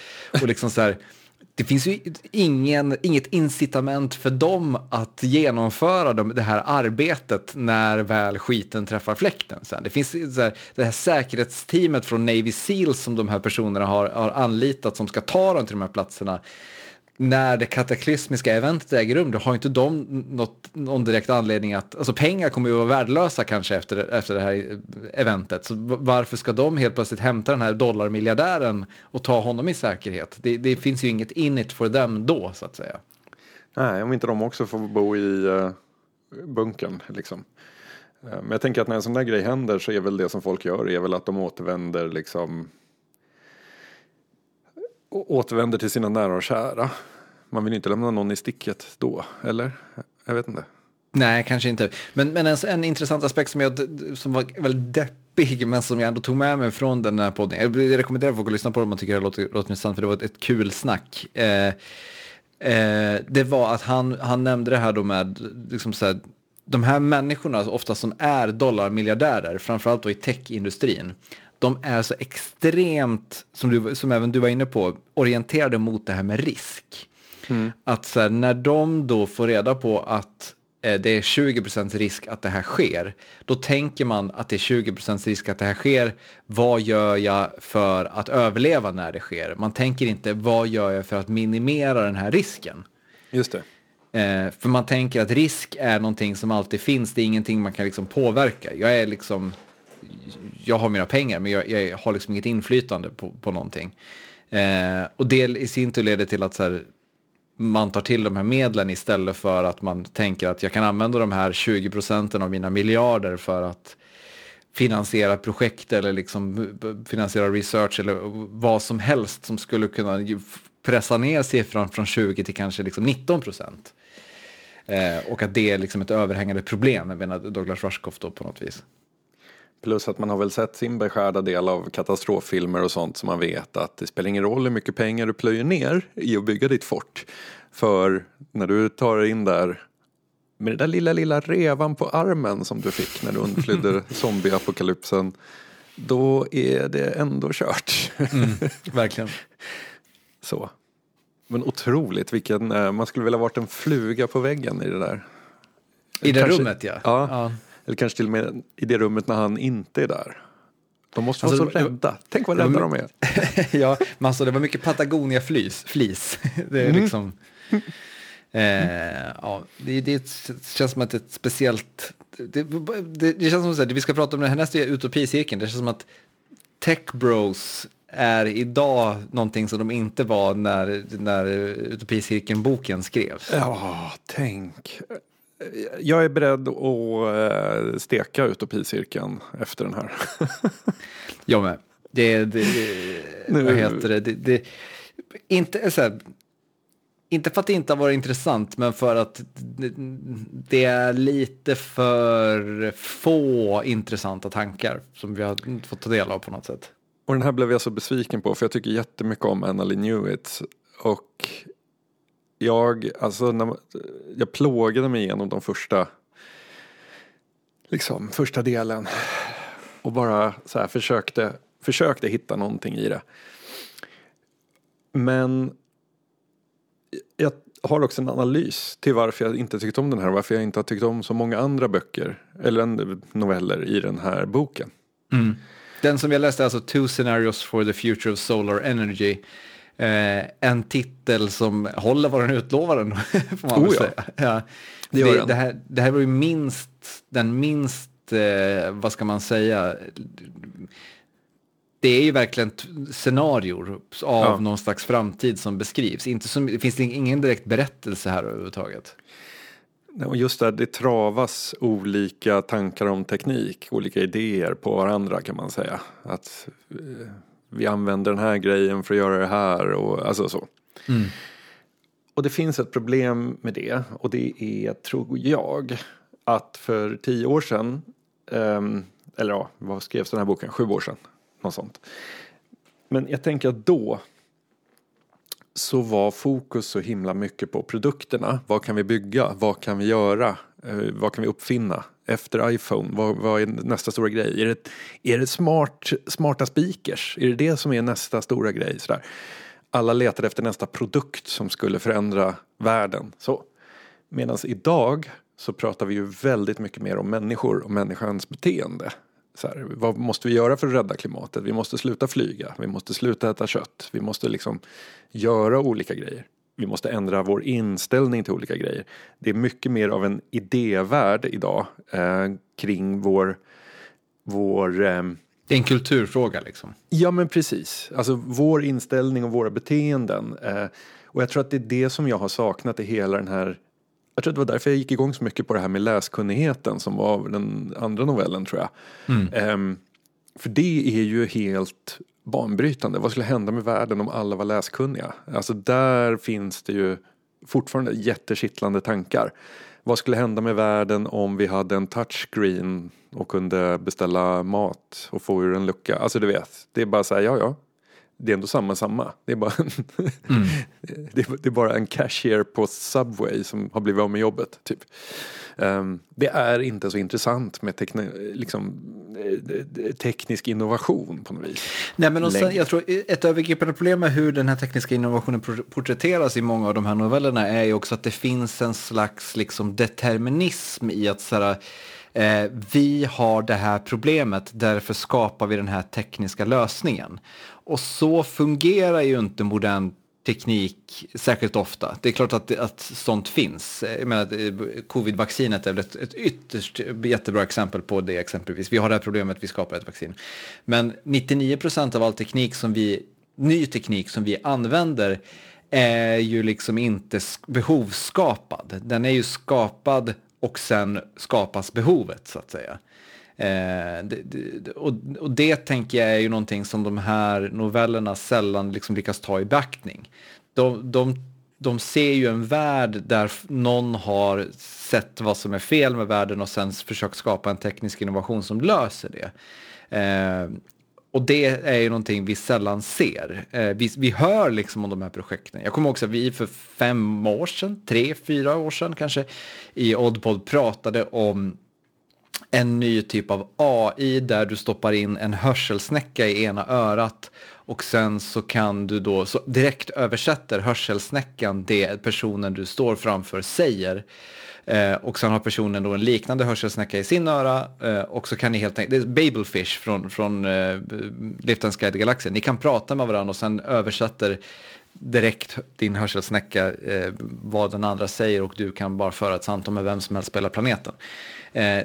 Och liksom så här, det finns ju ingen, inget incitament för dem att genomföra det här arbetet när väl skiten träffar fläkten. Sen. Det finns så här, det här säkerhetsteamet från Navy Seals som de här personerna har, har anlitat som ska ta dem till de här platserna när det kataklysmiska eventet äger rum, då har inte de något, någon direkt anledning att, alltså pengar kommer ju vara värdelösa kanske efter, efter det här eventet, så varför ska de helt plötsligt hämta den här dollarmiljardären och ta honom i säkerhet? Det, det finns ju inget in it for them då, så att säga. Nej, om inte de också får bo i uh, bunkern liksom. Eh, men jag tänker att när en sån där grej händer så är väl det som folk gör, är väl att de återvänder liksom återvänder till sina nära och kära. Man vill inte lämna någon i sticket då, eller? Jag vet inte. Nej, kanske inte. Men, men en, en intressant aspekt som, jag, som var väldigt deppig, men som jag ändå tog med mig från den här podden. Jag rekommenderar folk att lyssna på det om man tycker det låter, låter intressant, för det var ett, ett kul snack. Eh, eh, det var att han, han nämnde det här då med, liksom så här, de här människorna, alltså ofta som är dollarmiljardärer, framförallt då i techindustrin, de är så extremt, som, du, som även du var inne på, orienterade mot det här med risk. Mm. Att så här, när de då får reda på att eh, det är 20% risk att det här sker, då tänker man att det är 20% risk att det här sker. Vad gör jag för att överleva när det sker? Man tänker inte vad gör jag för att minimera den här risken? Just det. Eh, för man tänker att risk är någonting som alltid finns, det är ingenting man kan liksom påverka. Jag är liksom, jag har mina pengar men jag, jag har liksom inget inflytande på, på någonting. Eh, och det i sin tur leder till att så här, man tar till de här medlen istället för att man tänker att jag kan använda de här 20 procenten av mina miljarder för att finansiera projekt eller liksom finansiera research eller vad som helst som skulle kunna pressa ner siffran från 20 till kanske liksom 19 procent. Eh, och att det är liksom ett överhängande problem, menar Douglas Rushkoff då på något vis. Plus att man har väl sett sin beskärda del av katastroffilmer och sånt som man vet att det spelar ingen roll hur mycket pengar du plöjer ner i att bygga ditt fort. För när du tar in där med den där lilla, lilla revan på armen som du fick när du undflydde [laughs] zombieapokalypsen. Då är det ändå kört. Mm, verkligen. [laughs] Så. Men otroligt, vilken, eh, man skulle vilja varit en fluga på väggen i det där. I det kanske, rummet ja. ja. ja. Eller kanske till och med i det rummet när han inte är där. De måste vara alltså, så rädda. Tänk vad rädda de är. [laughs] ja, men alltså, det var mycket Patagonia-flis. Flis. [laughs] Det är mm. liksom... Eh, ja, det, det, känns som att ett speciellt... Det, det, det känns som att vi ska prata om det här nästa utopicirkeln. Det känns som att tech bros är idag någonting som de inte var när, när utopicirkeln-boken skrevs. Ja, tänk jag är beredd att eh, steka utopicirkeln efter den här. [laughs] jag med. Det, det, det vad heter det, det, det inte så här, inte för att det inte har varit intressant, men för att det är lite för få intressanta tankar som vi har fått ta del av på något sätt. Och den här blev jag så besviken på, för jag tycker jättemycket om Annalie Newitt. Och jag, alltså, när, jag plågade mig igenom de första, liksom, första delen. Och bara så här försökte, försökte hitta någonting i det. Men jag har också en analys till varför jag inte tyckt om den här och varför jag inte har tyckt om så många andra böcker eller noveller i den här boken. Mm. Den som jag läste är alltså Two Scenarios for the Future of Solar Energy eh, en titel som håller vad den utlovar den, [laughs] får man oh, ja. säga. Ja. Det, det, det, här, det här var ju minst, den minst, eh, vad ska man säga, det är ju verkligen scenarior av ja. någon slags framtid som beskrivs. Inte som, det finns ingen direkt berättelse här överhuvudtaget. Och just där, det travas olika tankar om teknik, olika idéer på varandra kan man säga. Att eh, vi använder den här grejen för att göra det här och alltså så. Mm. Och det finns ett problem med det och det är, tror jag, att för tio år sedan, um, eller ja, vad skrevs den här boken? Sju år sedan, något sånt. Men jag tänker att då så var fokus så himla mycket på produkterna. Vad kan vi bygga? Vad kan vi göra? Uh, vad kan vi uppfinna? Efter iPhone? Vad, vad, är nästa stora grej? Är det, är det smart, smarta speakers? Är det det som är nästa stora grej? Sådär. Alla letar efter nästa produkt som skulle förändra världen. Så. Medan idag så pratar vi ju väldigt mycket mer om människor och människans beteende. Så här, vad måste vi göra för att rädda klimatet? Vi måste sluta flyga, vi måste sluta äta kött, vi måste liksom göra olika grejer vi måste ändra vår inställning till olika grejer. Det är mycket mer av en idévärld idag eh, kring vår, vår eh, det är en kulturfråga liksom. Ja men precis. Alltså vår inställning och våra beteenden. Eh, och jag tror att det är det som jag har saknat i hela den här jag tror att det var därför jag gick igång så mycket på det här med läskunnigheten som var den andra novellen tror jag. Mm. För det är ju helt banbrytande. Vad skulle hända med världen om alla var läskunniga? Alltså där finns det ju fortfarande jättekittlande tankar. Vad skulle hända med världen om vi hade en touchscreen och kunde beställa mat och få ur en lucka? Alltså du vet, det är bara så här, ja ja. Det är ändå samma samma. Det är bara en, [laughs] mm. det, är, bara en cashier på Subway som har blivit av med jobbet. Typ. Um, det är inte så intressant med tekni liksom, eh, teknisk innovation på något vis. Nej, men sen, jag tror ett övergripande problem med hur den här tekniska innovationen porträtteras i många av de här novellerna är ju också att det finns en slags liksom, determinism i att såhär, eh, vi har det här problemet, därför skapar vi den här tekniska lösningen. Och så fungerar ju inte modern teknik särskilt ofta. Det är klart att, att sånt finns. Jag menar, eh, covid-vaccinet är väl ett, ett ytterst jättebra exempel på det exempelvis. Vi har det här problemet, vi skapar ett vaccin. Men 99 procent av all teknik som vi, ny teknik som vi använder är ju liksom inte behovsskapad. Den är ju skapad och sen skapas behovet så att säga. Eh, det, det, och, och, det tänker jag är ju någonting som de här novellerna sällan liksom lyckas ta i beaktning. De, de, de ser ju en värld där någon har sett vad som är fel med världen och sen försökt skapa en teknisk innovation som löser det. Eh, och det är ju någonting vi sällan ser. Eh, vi, vi hör liksom om de här projekten. Jag kommer också att vi för fem år sedan, tre, fyra år sedan kanske, i Oddpod pratade om en ny typ av AI där du stoppar in en hörselsnäcka i ena örat och sen så kan du då så direkt översätter hörselsnäckan det personen du står framför säger. Eh, och sen har personen då en liknande hörselsnäcka i sin öra eh, och så kan ni helt enkelt, det är Babelfish från, från eh, Liftens Guide i Galaxen, ni kan prata med varandra och sen översätter direkt din hörselsnäcka eh, vad den andra säger och du kan bara föra ett samtal med vem som helst på hela planeten. Eh,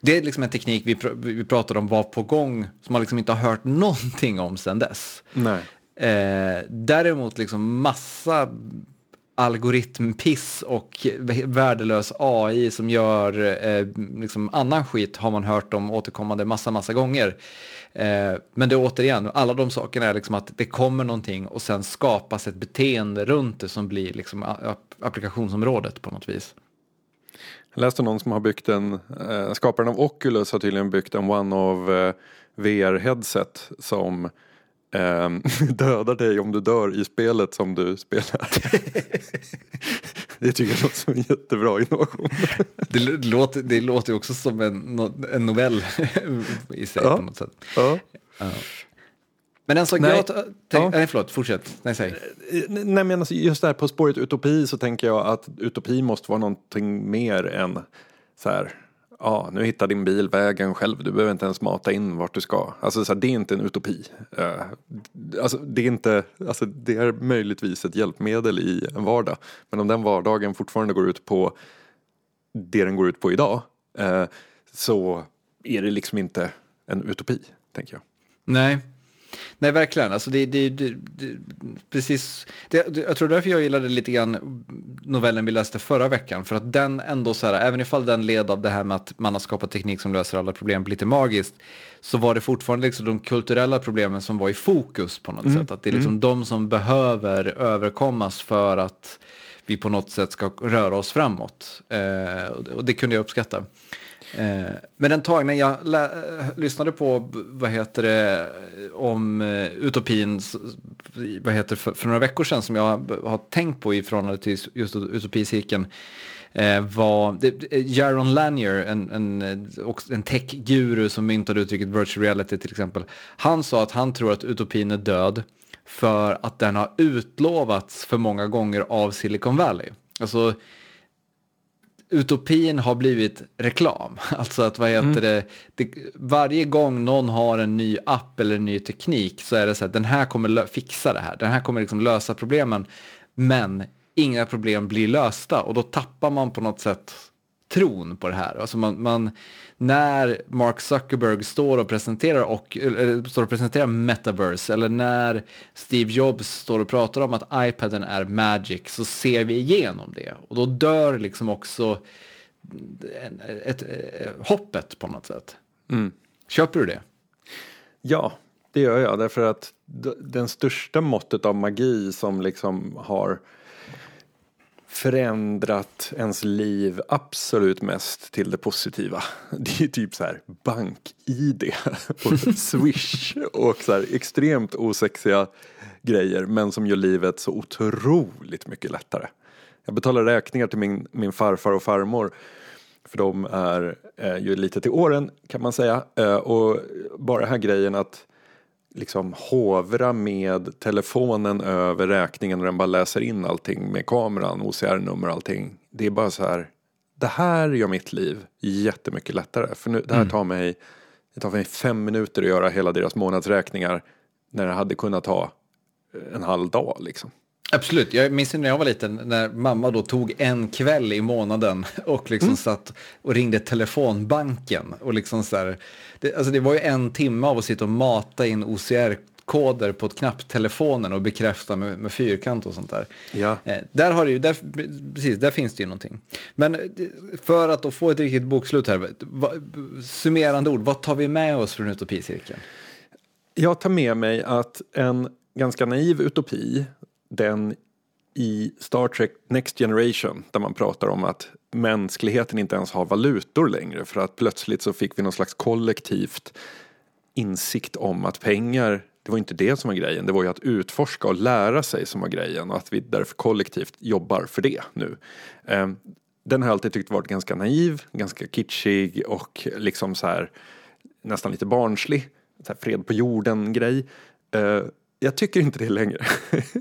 det är liksom en teknik vi, pr vi pratade om var på gång som man liksom inte har hört någonting om sedan dess. Nej. Eh, däremot liksom massa algoritmpiss och värdelös AI som gör eh, liksom annan skit har man hört om återkommande massa, massa gånger. Eh, men det är återigen, alla de sakerna är liksom att det kommer någonting och sen skapas ett beteende runt det som blir liksom applikationsområdet på något vis. Jag läste någon som har byggt en, eh, skaparen av Oculus har tydligen byggt en One of eh, VR-headset som eh, [laughs] dödar dig om du dör i spelet som du spelar. [laughs] det tycker jag låter som en jättebra innovation. det, låter, det låter också som en, en novell i sig ja. på något sätt. Ja. Ja. Men en sak nej. jag tänkte, ja. nej förlåt, fortsätt, nej säg. Eh, nej men alltså just där på spåret utopi så tänker jag att utopi måste vara någonting mer än så här, ja nu hittar din bil vägen själv, du behöver inte ens mata in vart du ska. Alltså så här, det är inte en utopi. Uh, alltså det är inte, alltså det är möjligtvis ett hjälpmedel i en vardag. Men om den vardagen fortfarande går ut på det den går ut på idag uh, så är det liksom inte en utopi, tänker jag. Nej, Nej, verkligen. Alltså det, det, det, det precis. jag tror därför jag gillade lite grann novellen vi läste förra veckan. För att den ändå så här, även ifall den led av det här med att man har skapat teknik som löser alla problem lite magiskt, så var det fortfarande liksom de kulturella problemen som var i fokus på något mm. sätt. Att det är liksom mm. de som behöver överkommas för att vi på något sätt ska röra oss framåt. Eh, och det kunde jag uppskatta. Eh, men den tagningen jag eh, lyssnade på, vad heter det, om eh, utopin, vad heter för, för några veckor sedan som jag har tänkt på i förhållande till just utopicirkeln var det, Jaron Lanier, en, en, en tech-guru som myntade uttrycket virtual reality till exempel. Han sa att han tror att utopin är död för att den har utlovats för många gånger av Silicon Valley. Alltså utopin har blivit reklam. [laughs] Alltså att vad heter mm. det, det, varje gång någon har en ny app eller en ny teknik så är det så att den här kommer fixa det här, den här kommer liksom lösa problemen. Men inga problem blir lösta och då tappar man på något sätt tron på det här. Alltså man, man, när Mark Zuckerberg står och presenterar och eller, står och presenterar metaverse eller när Steve Jobs står och pratar om att iPaden är magic så ser vi igenom det och då dör liksom också ett, ett, ett, hoppet på något sätt. Mm. Köper du det? Ja, det gör jag därför att den största måttet av magi som liksom har förändrat ens liv absolut mest till det positiva. Det är typ så här bank-id och [laughs] swish och så här extremt osexiga grejer men som gör livet så otroligt mycket lättare. Jag betalar räkningar till min, min farfar och farmor för de är eh, ju lite till åren kan man säga eh, och bara den här grejen att liksom hovra med telefonen över räkningen och den bara läser in allting med kameran, OCR-nummer och allting. Det är bara så här, det här gör mitt liv jättemycket lättare. För nu, det här mm. tar mig, det tar mig fem minuter att göra hela deras månadsräkningar när det hade kunnat ta en halv dag liksom. Absolut, jag minns när jag var liten när mamma då tog en kväll i månaden och liksom mm. satt och ringde telefonbanken och liksom så här, det, alltså det var ju en timme av att sitta och mata in OCR-koder på ett knapptelefonen och bekräfta med, med fyrkant och sånt där. Ja. Eh, där, har det ju, där, precis, där finns det ju någonting. Men eh, för att få ett riktigt bokslut här, va, summerande ord, vad tar vi med oss från utopicirkeln? Jag tar med mig att en ganska naiv utopi den i Star Trek Next Generation där man pratar om att mänskligheten inte ens har valutor längre för att plötsligt så fick vi någon slags kollektivt insikt om att pengar, det var inte det som var grejen, det var ju att utforska och lära sig som var grejen och att vi därför kollektivt jobbar för det nu. Ehm, den har jag alltid tyckt varit ganska naiv, ganska kitschig och liksom så här nästan lite barnslig, så här fred på jorden grej. Ehm, jag tycker inte det längre.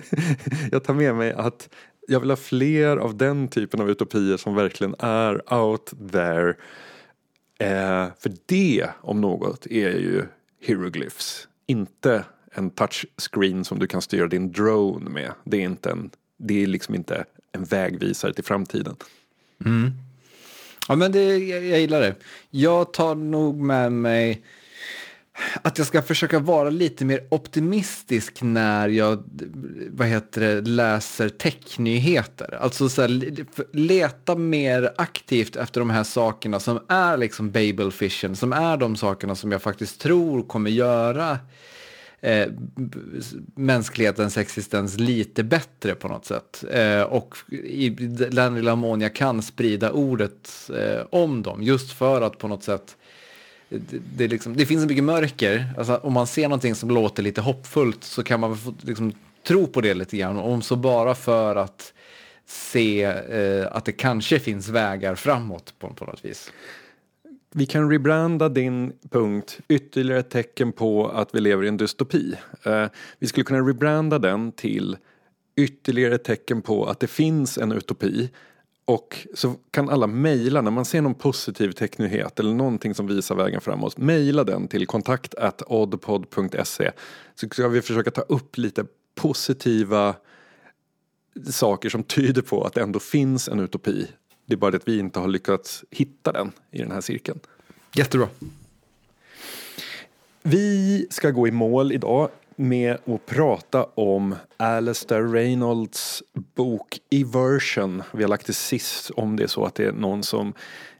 [laughs] jag tar med mig att jag vill ha fler av den typen av utopier som verkligen är out there. Eh, för det om något är ju hieroglyphs. Inte en touchscreen som du kan styra din drone med. Det är, inte en, det är liksom inte en vägvisare till framtiden. Mm. Ja men det, jag, jag gillar det. Jag tar nog med mig att jag ska försöka vara lite mer optimistisk när jag vad heter det, läser technyheter. Alltså så här, leta mer aktivt efter de här sakerna som är liksom Babelfishen, som är de sakerna som jag faktiskt tror kommer göra eh, mänsklighetens existens lite bättre på något sätt. Eh, och i den lilla mån jag kan sprida ordet eh, om dem, just för att på något sätt det, det, liksom, det, finns så mycket mörker. Alltså, om man ser någonting som låter lite hoppfullt så kan man liksom, tro på det lite grann. Om så bara för att se eh, att det kanske finns vägar framåt på, på något vis. Vi kan rebranda din punkt ytterligare ett tecken på att vi lever i en dystopi. Eh, vi skulle kunna rebranda den till ytterligare ett tecken på att det finns en utopi och så kan alla mejla, när man ser någon positiv teknyhet eller någonting som visar vägen framåt, mejla den till kontakt oddpod.se så ska vi försöka ta upp lite positiva saker som tyder på att det ändå finns en utopi. Det är bara det att vi inte har lyckats hitta den i den här cirkeln. Jättebra. Vi ska gå i mål idag med att prata om Alastair Reynolds bok Eversion. Vi har lagt det sist om det är så att det är någon som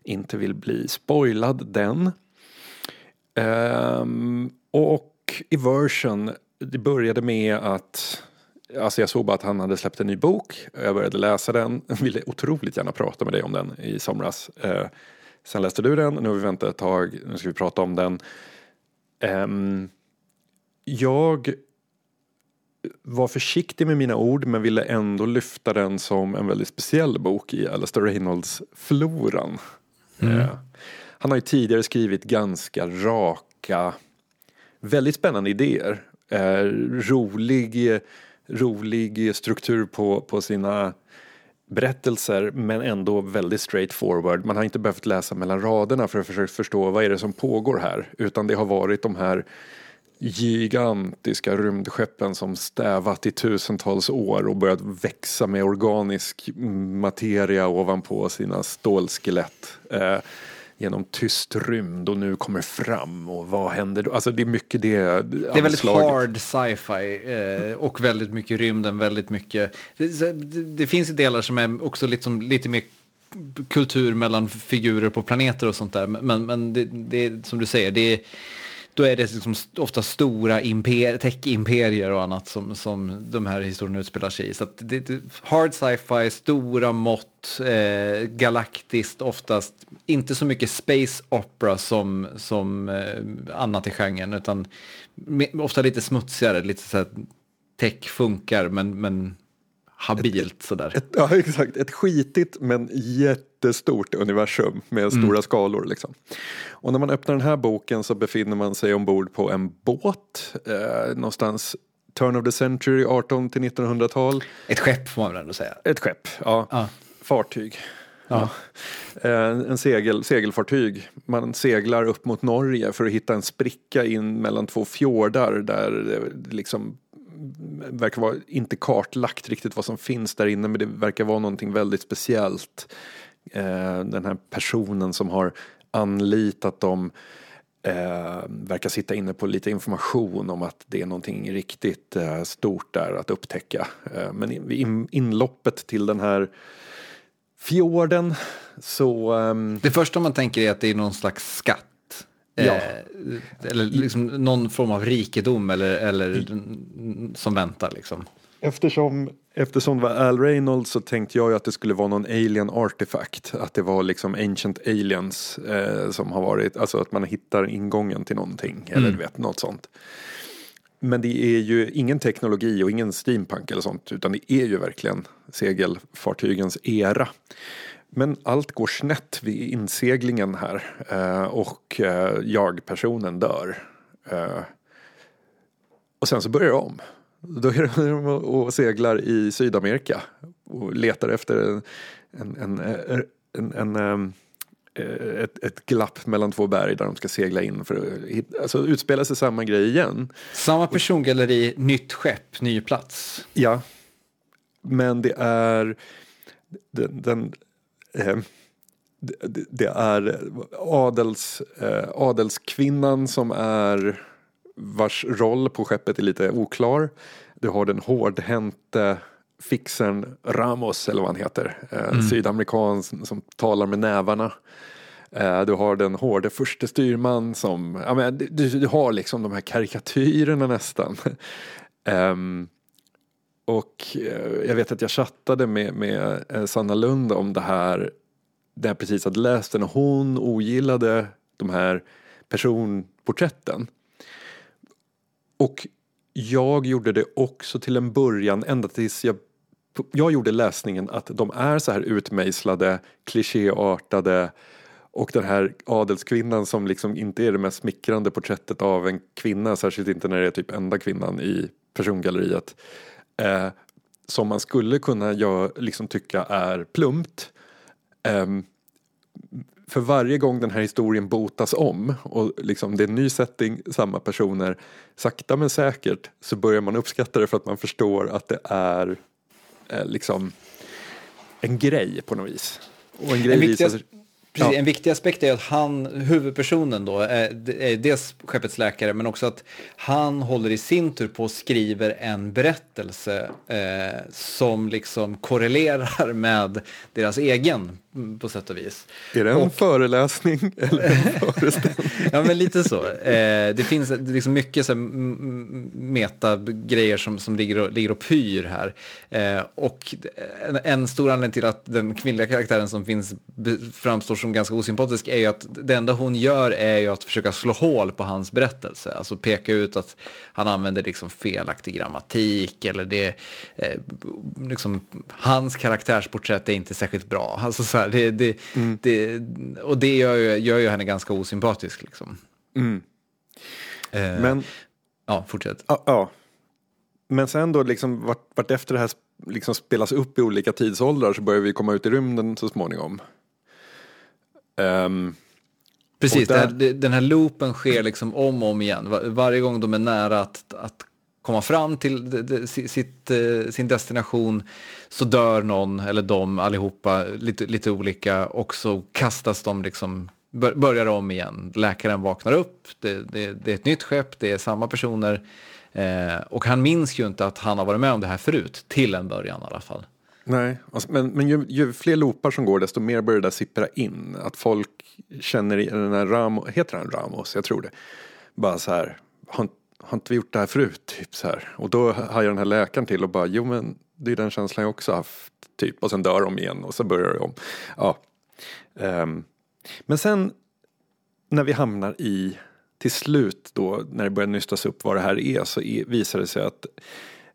inte vill bli spoilad den. Um, och Eversion, det började med att Alltså jag såg bara att han hade släppt en ny bok. Jag började läsa den. Jag ville otroligt gärna prata med dig om den i somras. Uh, sen läste du den. Nu har vi väntat ett tag. Nu ska vi prata om den. Um, jag var försiktig med mina ord men ville ändå lyfta den som en väldigt speciell bok i Alastair Reynolds-floran. Mm. Eh, han har ju tidigare skrivit ganska raka, väldigt spännande idéer. Eh, rolig, rolig struktur på, på sina berättelser men ändå väldigt straightforward. Man har inte behövt läsa mellan raderna för att försöka förstå vad är det som pågår här utan det har varit de här gigantiska rymdskeppen som stävat i tusentals år och börjat växa med organisk materia ovanpå sina stålskelett. Eh, genom tyst rymd och nu kommer fram och vad händer då? Alltså det är mycket det Det är väldigt hard sci-fi eh, och väldigt mycket rymden, väldigt mycket. Det, det, finns delar som är också liksom, lite mer kultur mellan figurer på planeter och sånt där. Men, men det, det som du säger, det är då är det liksom ofta stora imper, tech-imperier och annat som, som de här historierna utspelar sig i. Så det, det, hard sci-fi, stora mått, eh, galaktiskt oftast, inte så mycket space opera som, som eh, annat i genren, utan ofta lite smutsigare, lite så här tech funkar men, men habilt sådär. Ett, ja, exakt. Ett skitigt men jättestort universum med mm. stora skalor. Liksom. Och när man öppnar den här boken så befinner man sig ombord på en båt eh, någonstans turn of the century, 18 till 1900-tal. Ett skepp får man väl ändå säga? Ett skepp, ja. ja. Fartyg. Ja. Eh, en segel, segelfartyg. Man seglar upp mot Norge för att hitta en spricka in mellan två fjordar där det liksom verkar vara inte kartlagt riktigt vad som finns där inne men det verkar vara någonting väldigt speciellt. Eh, den här personen som har anlitat dem eh, verkar sitta inne på lite information om att det är någonting riktigt eh, stort där att upptäcka. Eh, men vid in, inloppet till den här fjorden så... Ehm, det första man tänker är att det är någon slags skatt Ja. Eh, eller liksom någon form av rikedom eller, eller som väntar liksom. Eftersom, eftersom det var Al Reynolds så tänkte jag ju att det skulle vara någon alien artifact. Att det var liksom ancient aliens eh, som har varit, alltså att man hittar ingången till någonting. Mm. Eller du vet, något sånt. Men det är ju ingen teknologi och ingen steampunk eller sånt utan det är ju verkligen segelfartygens era. Men allt går snett vid inseglingen här eh, och eh, jag-personen dör. Eh, och sen så börjar det om. Då är de och seglar i Sydamerika och letar efter en, en, en, en, en ett, ett glapp mellan två berg där de ska segla in för att alltså, utspela sig samma grej igen. Samma persongalleri, nytt skepp, ny plats. Ja, men det är den, den eh, det, det, är adels, eh, adelskvinnan som är vars roll på skeppet är lite oklar. Du har den hårdhänte fixern Ramos eller vad han heter. Eh, mm. Sydamerikan som talar med nävarna. Eh, du har den hårde förste styrman som, ja men du, du har liksom de här karikatyrerna nästan. um, [laughs] Och eh, jag vet att jag chattade med, med eh, Sanna Lund om det här där jag precis hade läst den och hon ogillade de här personporträtten. Och jag gjorde det också till en början ända tills jag jag gjorde läsningen att de är så här utmejslade, klichéartade och den här adelskvinnan som liksom inte är det mest smickrande porträttet av en kvinna, särskilt inte när det är typ enda kvinnan i persongalleriet eh, som man skulle kunna gör, liksom tycka är plumpt. Eh, för varje gång den här historien botas om och liksom det är en ny setting, samma personer, sakta men säkert så börjar man uppskatta det för att man förstår att det är eh, liksom en grej på något vis. Och en grej visar sig Precis, ja. En viktig aspekt är att han, huvudpersonen då, är, är dels skeppets läkare men också att han håller i sin tur på och skriver en berättelse eh, som liksom korrelerar [laughs] med deras egen på sätt och vis. Är det en och, föreläsning [laughs] eller en föreställning? ja, men lite så. Eh, det finns liksom mycket så meta-grejer som, som ligger, och, ligger och pyr här. Eh, och en, en, stor anledning till att den kvinnliga karaktären som finns framstår som ganska osympatisk är ju att det enda hon gör är ju att försöka slå hål på hans berättelse. Alltså peka ut att han använder liksom felaktig grammatik eller det, eh, liksom, hans karaktärsporträtt är inte särskilt bra. Alltså så här, det, det, mm. det, och det gör ju, gör ju henne ganska osympatisk. Liksom. Mm. Eh, Men, ja, fortsätt. Ja, ja. Men sen då, liksom, vart, vart efter det här liksom spelas upp i olika tidsåldrar så börjar vi komma ut i rymden så småningom. Um, Precis, där... här, den här loopen sker liksom om och om igen. Var, varje gång de är nära att, att komma fram till de, de, sitt, eh, sin destination så dör någon, eller de allihopa, lite, lite olika och så kastas de liksom, börjar om igen. Läkaren vaknar upp, det, det, det är ett nytt skepp, det är samma personer eh, och han minns ju inte att han har varit med om det här förut, till en början i alla fall. Nej, alltså, men, men ju, ju, fler loopar som går desto mer börjar det där sippra in. Att folk känner i den här Ramos, heter han Ramos? Jag tror det. bara så här, har, har inte vi gjort det här förut? Typ så här. Och då hajar den här läkaren till och bara, jo men det är den känslan jag också haft. Typ. Och sen dör de igen och så börjar det om. Ja. Um, men sen när vi hamnar i, till slut då, när det börjar nystas upp vad det här är, så är, visar det sig att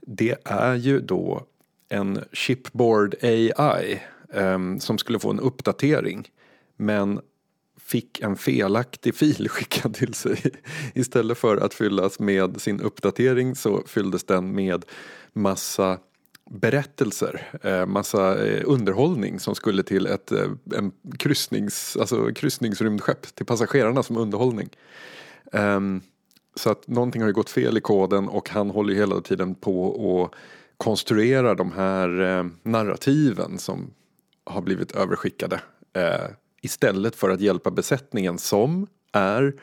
det är ju då en chipboard AI um, ehm, som skulle få en uppdatering. Men fick en felaktig fil [laughs] skickad till sig. Istället för att fyllas med sin uppdatering så fylldes den med massa berättelser, eh, massa eh, underhållning som skulle till ett eh, en kryssnings, alltså kryssningsrymdskepp till passagerarna som underhållning. Um, så att någonting har ju gått fel i koden och han håller ju hela tiden på att konstruera de här eh, narrativen som har blivit överskickade. Istället för att hjälpa besättningen som är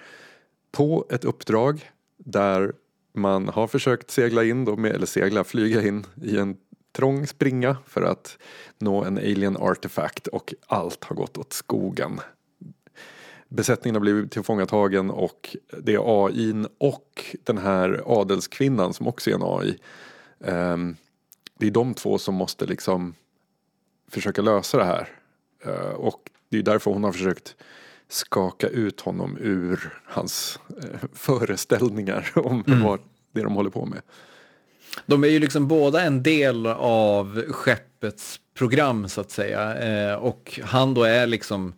på ett uppdrag där man har försökt segla in, då med, eller segla, flyga in i en trång springa för att nå en alien artefakt och allt har gått åt skogen. Besättningen har blivit tillfångatagen och det är AI och den här adelskvinnan som också är en AI. Ehm, det är de två som måste liksom försöka lösa det här. Eh, och det är därför hon har försökt skaka ut honom ur hans eh, föreställningar [laughs] om mm. vad det de håller på med. De är ju liksom båda en del av skeppets program så att säga. Eh, och han då är liksom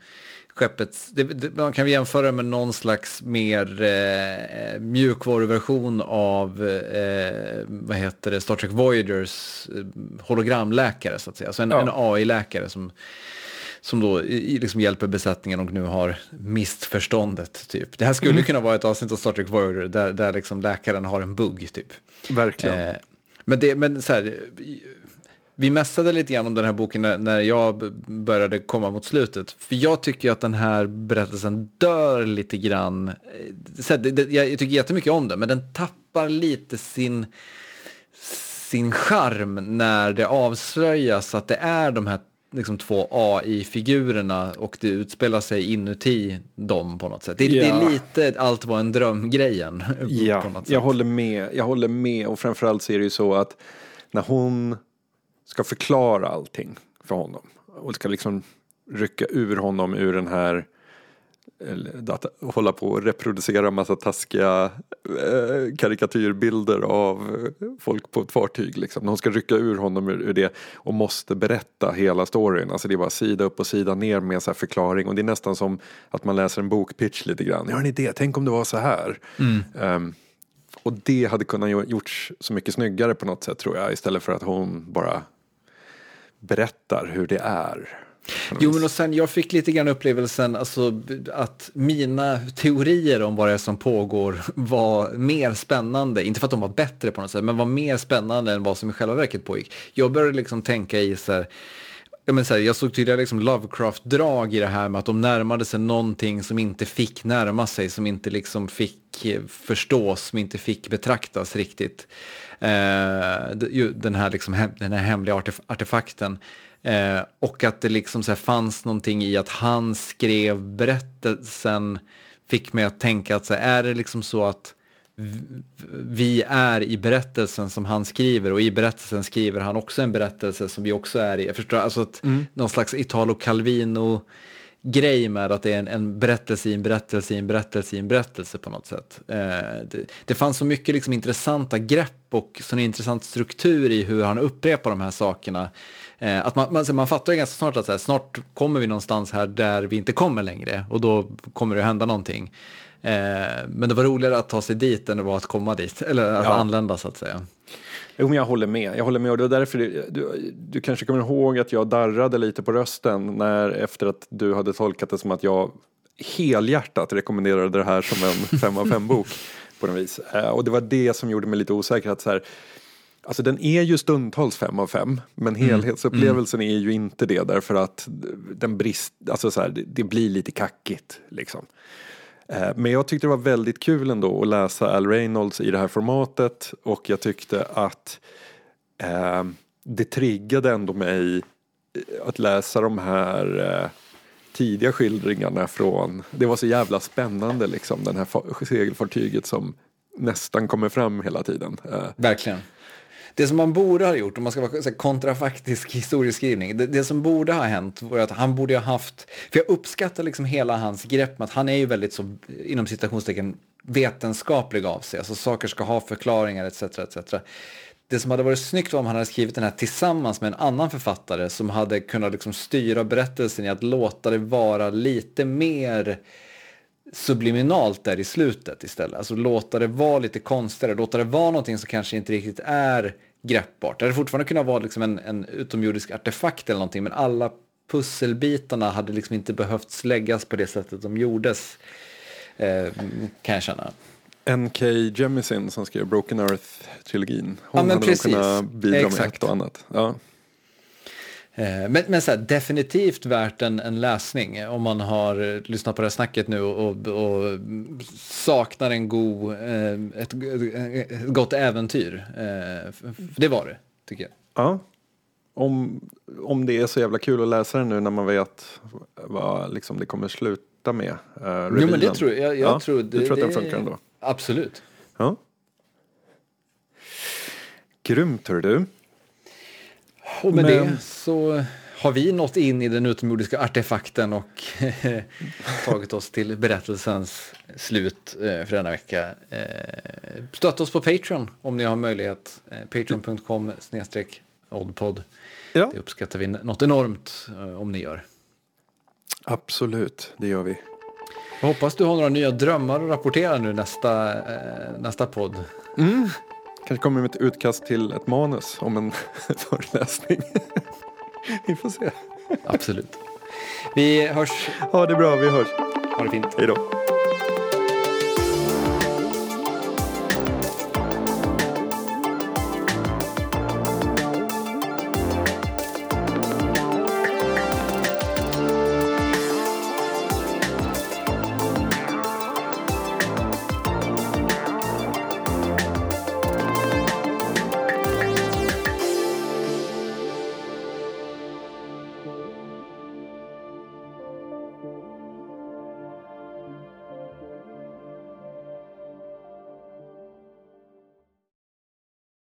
skeppets, det, det, man kan jämföra med någon slags mer eh, mjukvaruversion av, eh, vad heter det, Star Trek Voyagers eh, hologramläkare så att säga. Alltså en, ja. en AI-läkare som som då liksom hjälper besättningen och nu har mist förståndet. Typ. Det här skulle mm. kunna vara ett avsnitt av Star Trek Voyager där, där liksom läkaren har en bugg. Typ. Verkligen. Eh, men det, men så här, vi mässade lite grann om den här boken när, jag började komma mot slutet. För jag tycker att den här berättelsen dör lite grann. Så här, det, det, jag tycker jättemycket om den, men den tappar lite sin sin charm när det avslöjas att det är de här liksom två AI-figurerna och det utspelar sig inuti dem på något sätt. Det, ja. det är lite allt var en dröm-grejen. [laughs] Ja, jag håller med. Jag håller med och framförallt så är det ju så att när hon ska förklara allting för honom och ska liksom rycka ur honom ur den här att hålla på och reproducera massa taskiga eh, karikatyrbilder av folk på ett fartyg. Liksom. De ska rycka ur honom ur, ur, det och måste berätta hela storyn. Alltså det är bara sida upp och sida ner med så förklaring och det är nästan som att man läser en bokpitch lite grann. Jag har en idé, tänk om det var så här. Mm. Um, och det hade kunnat gjorts så mycket snyggare på något sätt tror jag istället för att hon bara berättar hur det är. Jo, men och sen jag fick lite grann upplevelsen alltså, att mina teorier om vad det är som pågår var mer spännande, inte för att de var bättre på något sätt, men var mer spännande än vad som i själva verket pågick. Jag började liksom tänka i så här, jag, men så här, jag såg tydliga liksom Lovecraft-drag i det här med att de närmade sig någonting som inte fick närma sig, som inte liksom fick förstås, som inte fick betraktas riktigt. Eh, den, här liksom, den här hemliga artefakten. Eh, och att det liksom så fanns någonting i att han skrev berättelsen fick mig att tänka att så här, är det liksom så att vi är i berättelsen som han skriver och i berättelsen skriver han också en berättelse som vi också är i. Jag förstår, alltså att mm. någon slags Italo Calvino grej med att det är en, en, berättelse i en berättelse i en berättelse i en berättelse på något sätt. Eh, det, det, fanns så mycket liksom intressanta grepp och sån intressant struktur i hur han upprepar de här sakerna Eh, att man, man, man fattar ju ganska snart att här, snart kommer vi någonstans här där vi inte kommer längre och då kommer det hända någonting. Eh, men det var roligare att ta sig dit än det var att komma dit, eller att ja. anlända så att säga. Jo, men jag håller med. Jag håller med och det var därför det, du, du kanske kommer ihåg att jag darrade lite på rösten när efter att du hade tolkat det som att jag helhjärtat rekommenderade det här som en [laughs] fem av fem bok på något vis. Eh, och det var det som gjorde mig lite osäker. Att så här, Alltså den är ju stundtals fem av fem men mm. helhetsupplevelsen mm. är ju inte det därför att den brist, alltså så här, det, det, blir lite kackigt liksom. Eh, men jag tyckte det var väldigt kul ändå att läsa Al Reynolds i det här formatet och jag tyckte att eh, det triggade ändå mig eh, att läsa de här eh, tidiga skildringarna från, det var så jävla spännande liksom, den här segelfartyget som nästan kommer fram hela tiden. Eh, Verkligen. Det som man borde ha gjort, om man ska vara så här kontrafaktisk historieskrivning, det, det som borde ha hänt var att han borde ha haft, för jag uppskattar liksom hela hans grepp med att han är ju väldigt så, inom citationstecken, vetenskaplig av sig, alltså saker ska ha förklaringar etc. etc. Det som hade varit snyggt var om han hade skrivit den här tillsammans med en annan författare som hade kunnat liksom styra berättelsen i att låta det vara lite mer subliminalt där i slutet istället. Alltså låta det vara lite konstigare, låta det vara någonting som kanske inte riktigt är greppbart. Det hade fortfarande kunnat vara liksom en, en utomjordisk artefakt eller någonting, men alla pusselbitarna hade liksom inte behövt läggas på det sättet de gjordes, eh, kan jag känna. N.K. Jemisin som skrev Broken Earth-trilogin. Hon Ja, hade nog precis. kunnat bidra med Exakt. ett och annat. Ja. Eh, Men, men så här, definitivt värt en, en läsning om man har eh, lyssnat på det här snacket nu och, och saknar en god, eh, ett, ett gott äventyr. Eh, Det var det, tycker jag. Ja. Om, om det är så jävla kul att läsa den nu när man vet vad liksom det kommer sluta med. Uh, Jo, men det tror jag. Jag, jag ja, tror, du tror att den funkar ändå? Absolut. Ja. Grymt hör du. Och med Men- det så har vi nått in i den utomjordiska artefakten och [laughs] tagit oss till berättelsens slut eh, för denna vecka. Eh, Stötta oss på Patreon om ni har möjlighet. Eh, Patreon.com snedstreck oddpod. Ja, Det uppskattar vi något enormt om ni gör. absolut. Det gör vi. Jag hoppas du har några nya drömmar att rapportera nu nästa, nästa podd. Kanske kommer med ett utkast till ett manus om en [laughs] föreläsning. vi får se. Absolut. Vi hörs. Ha det bra, vi hörs. Ha det fint. Hej då.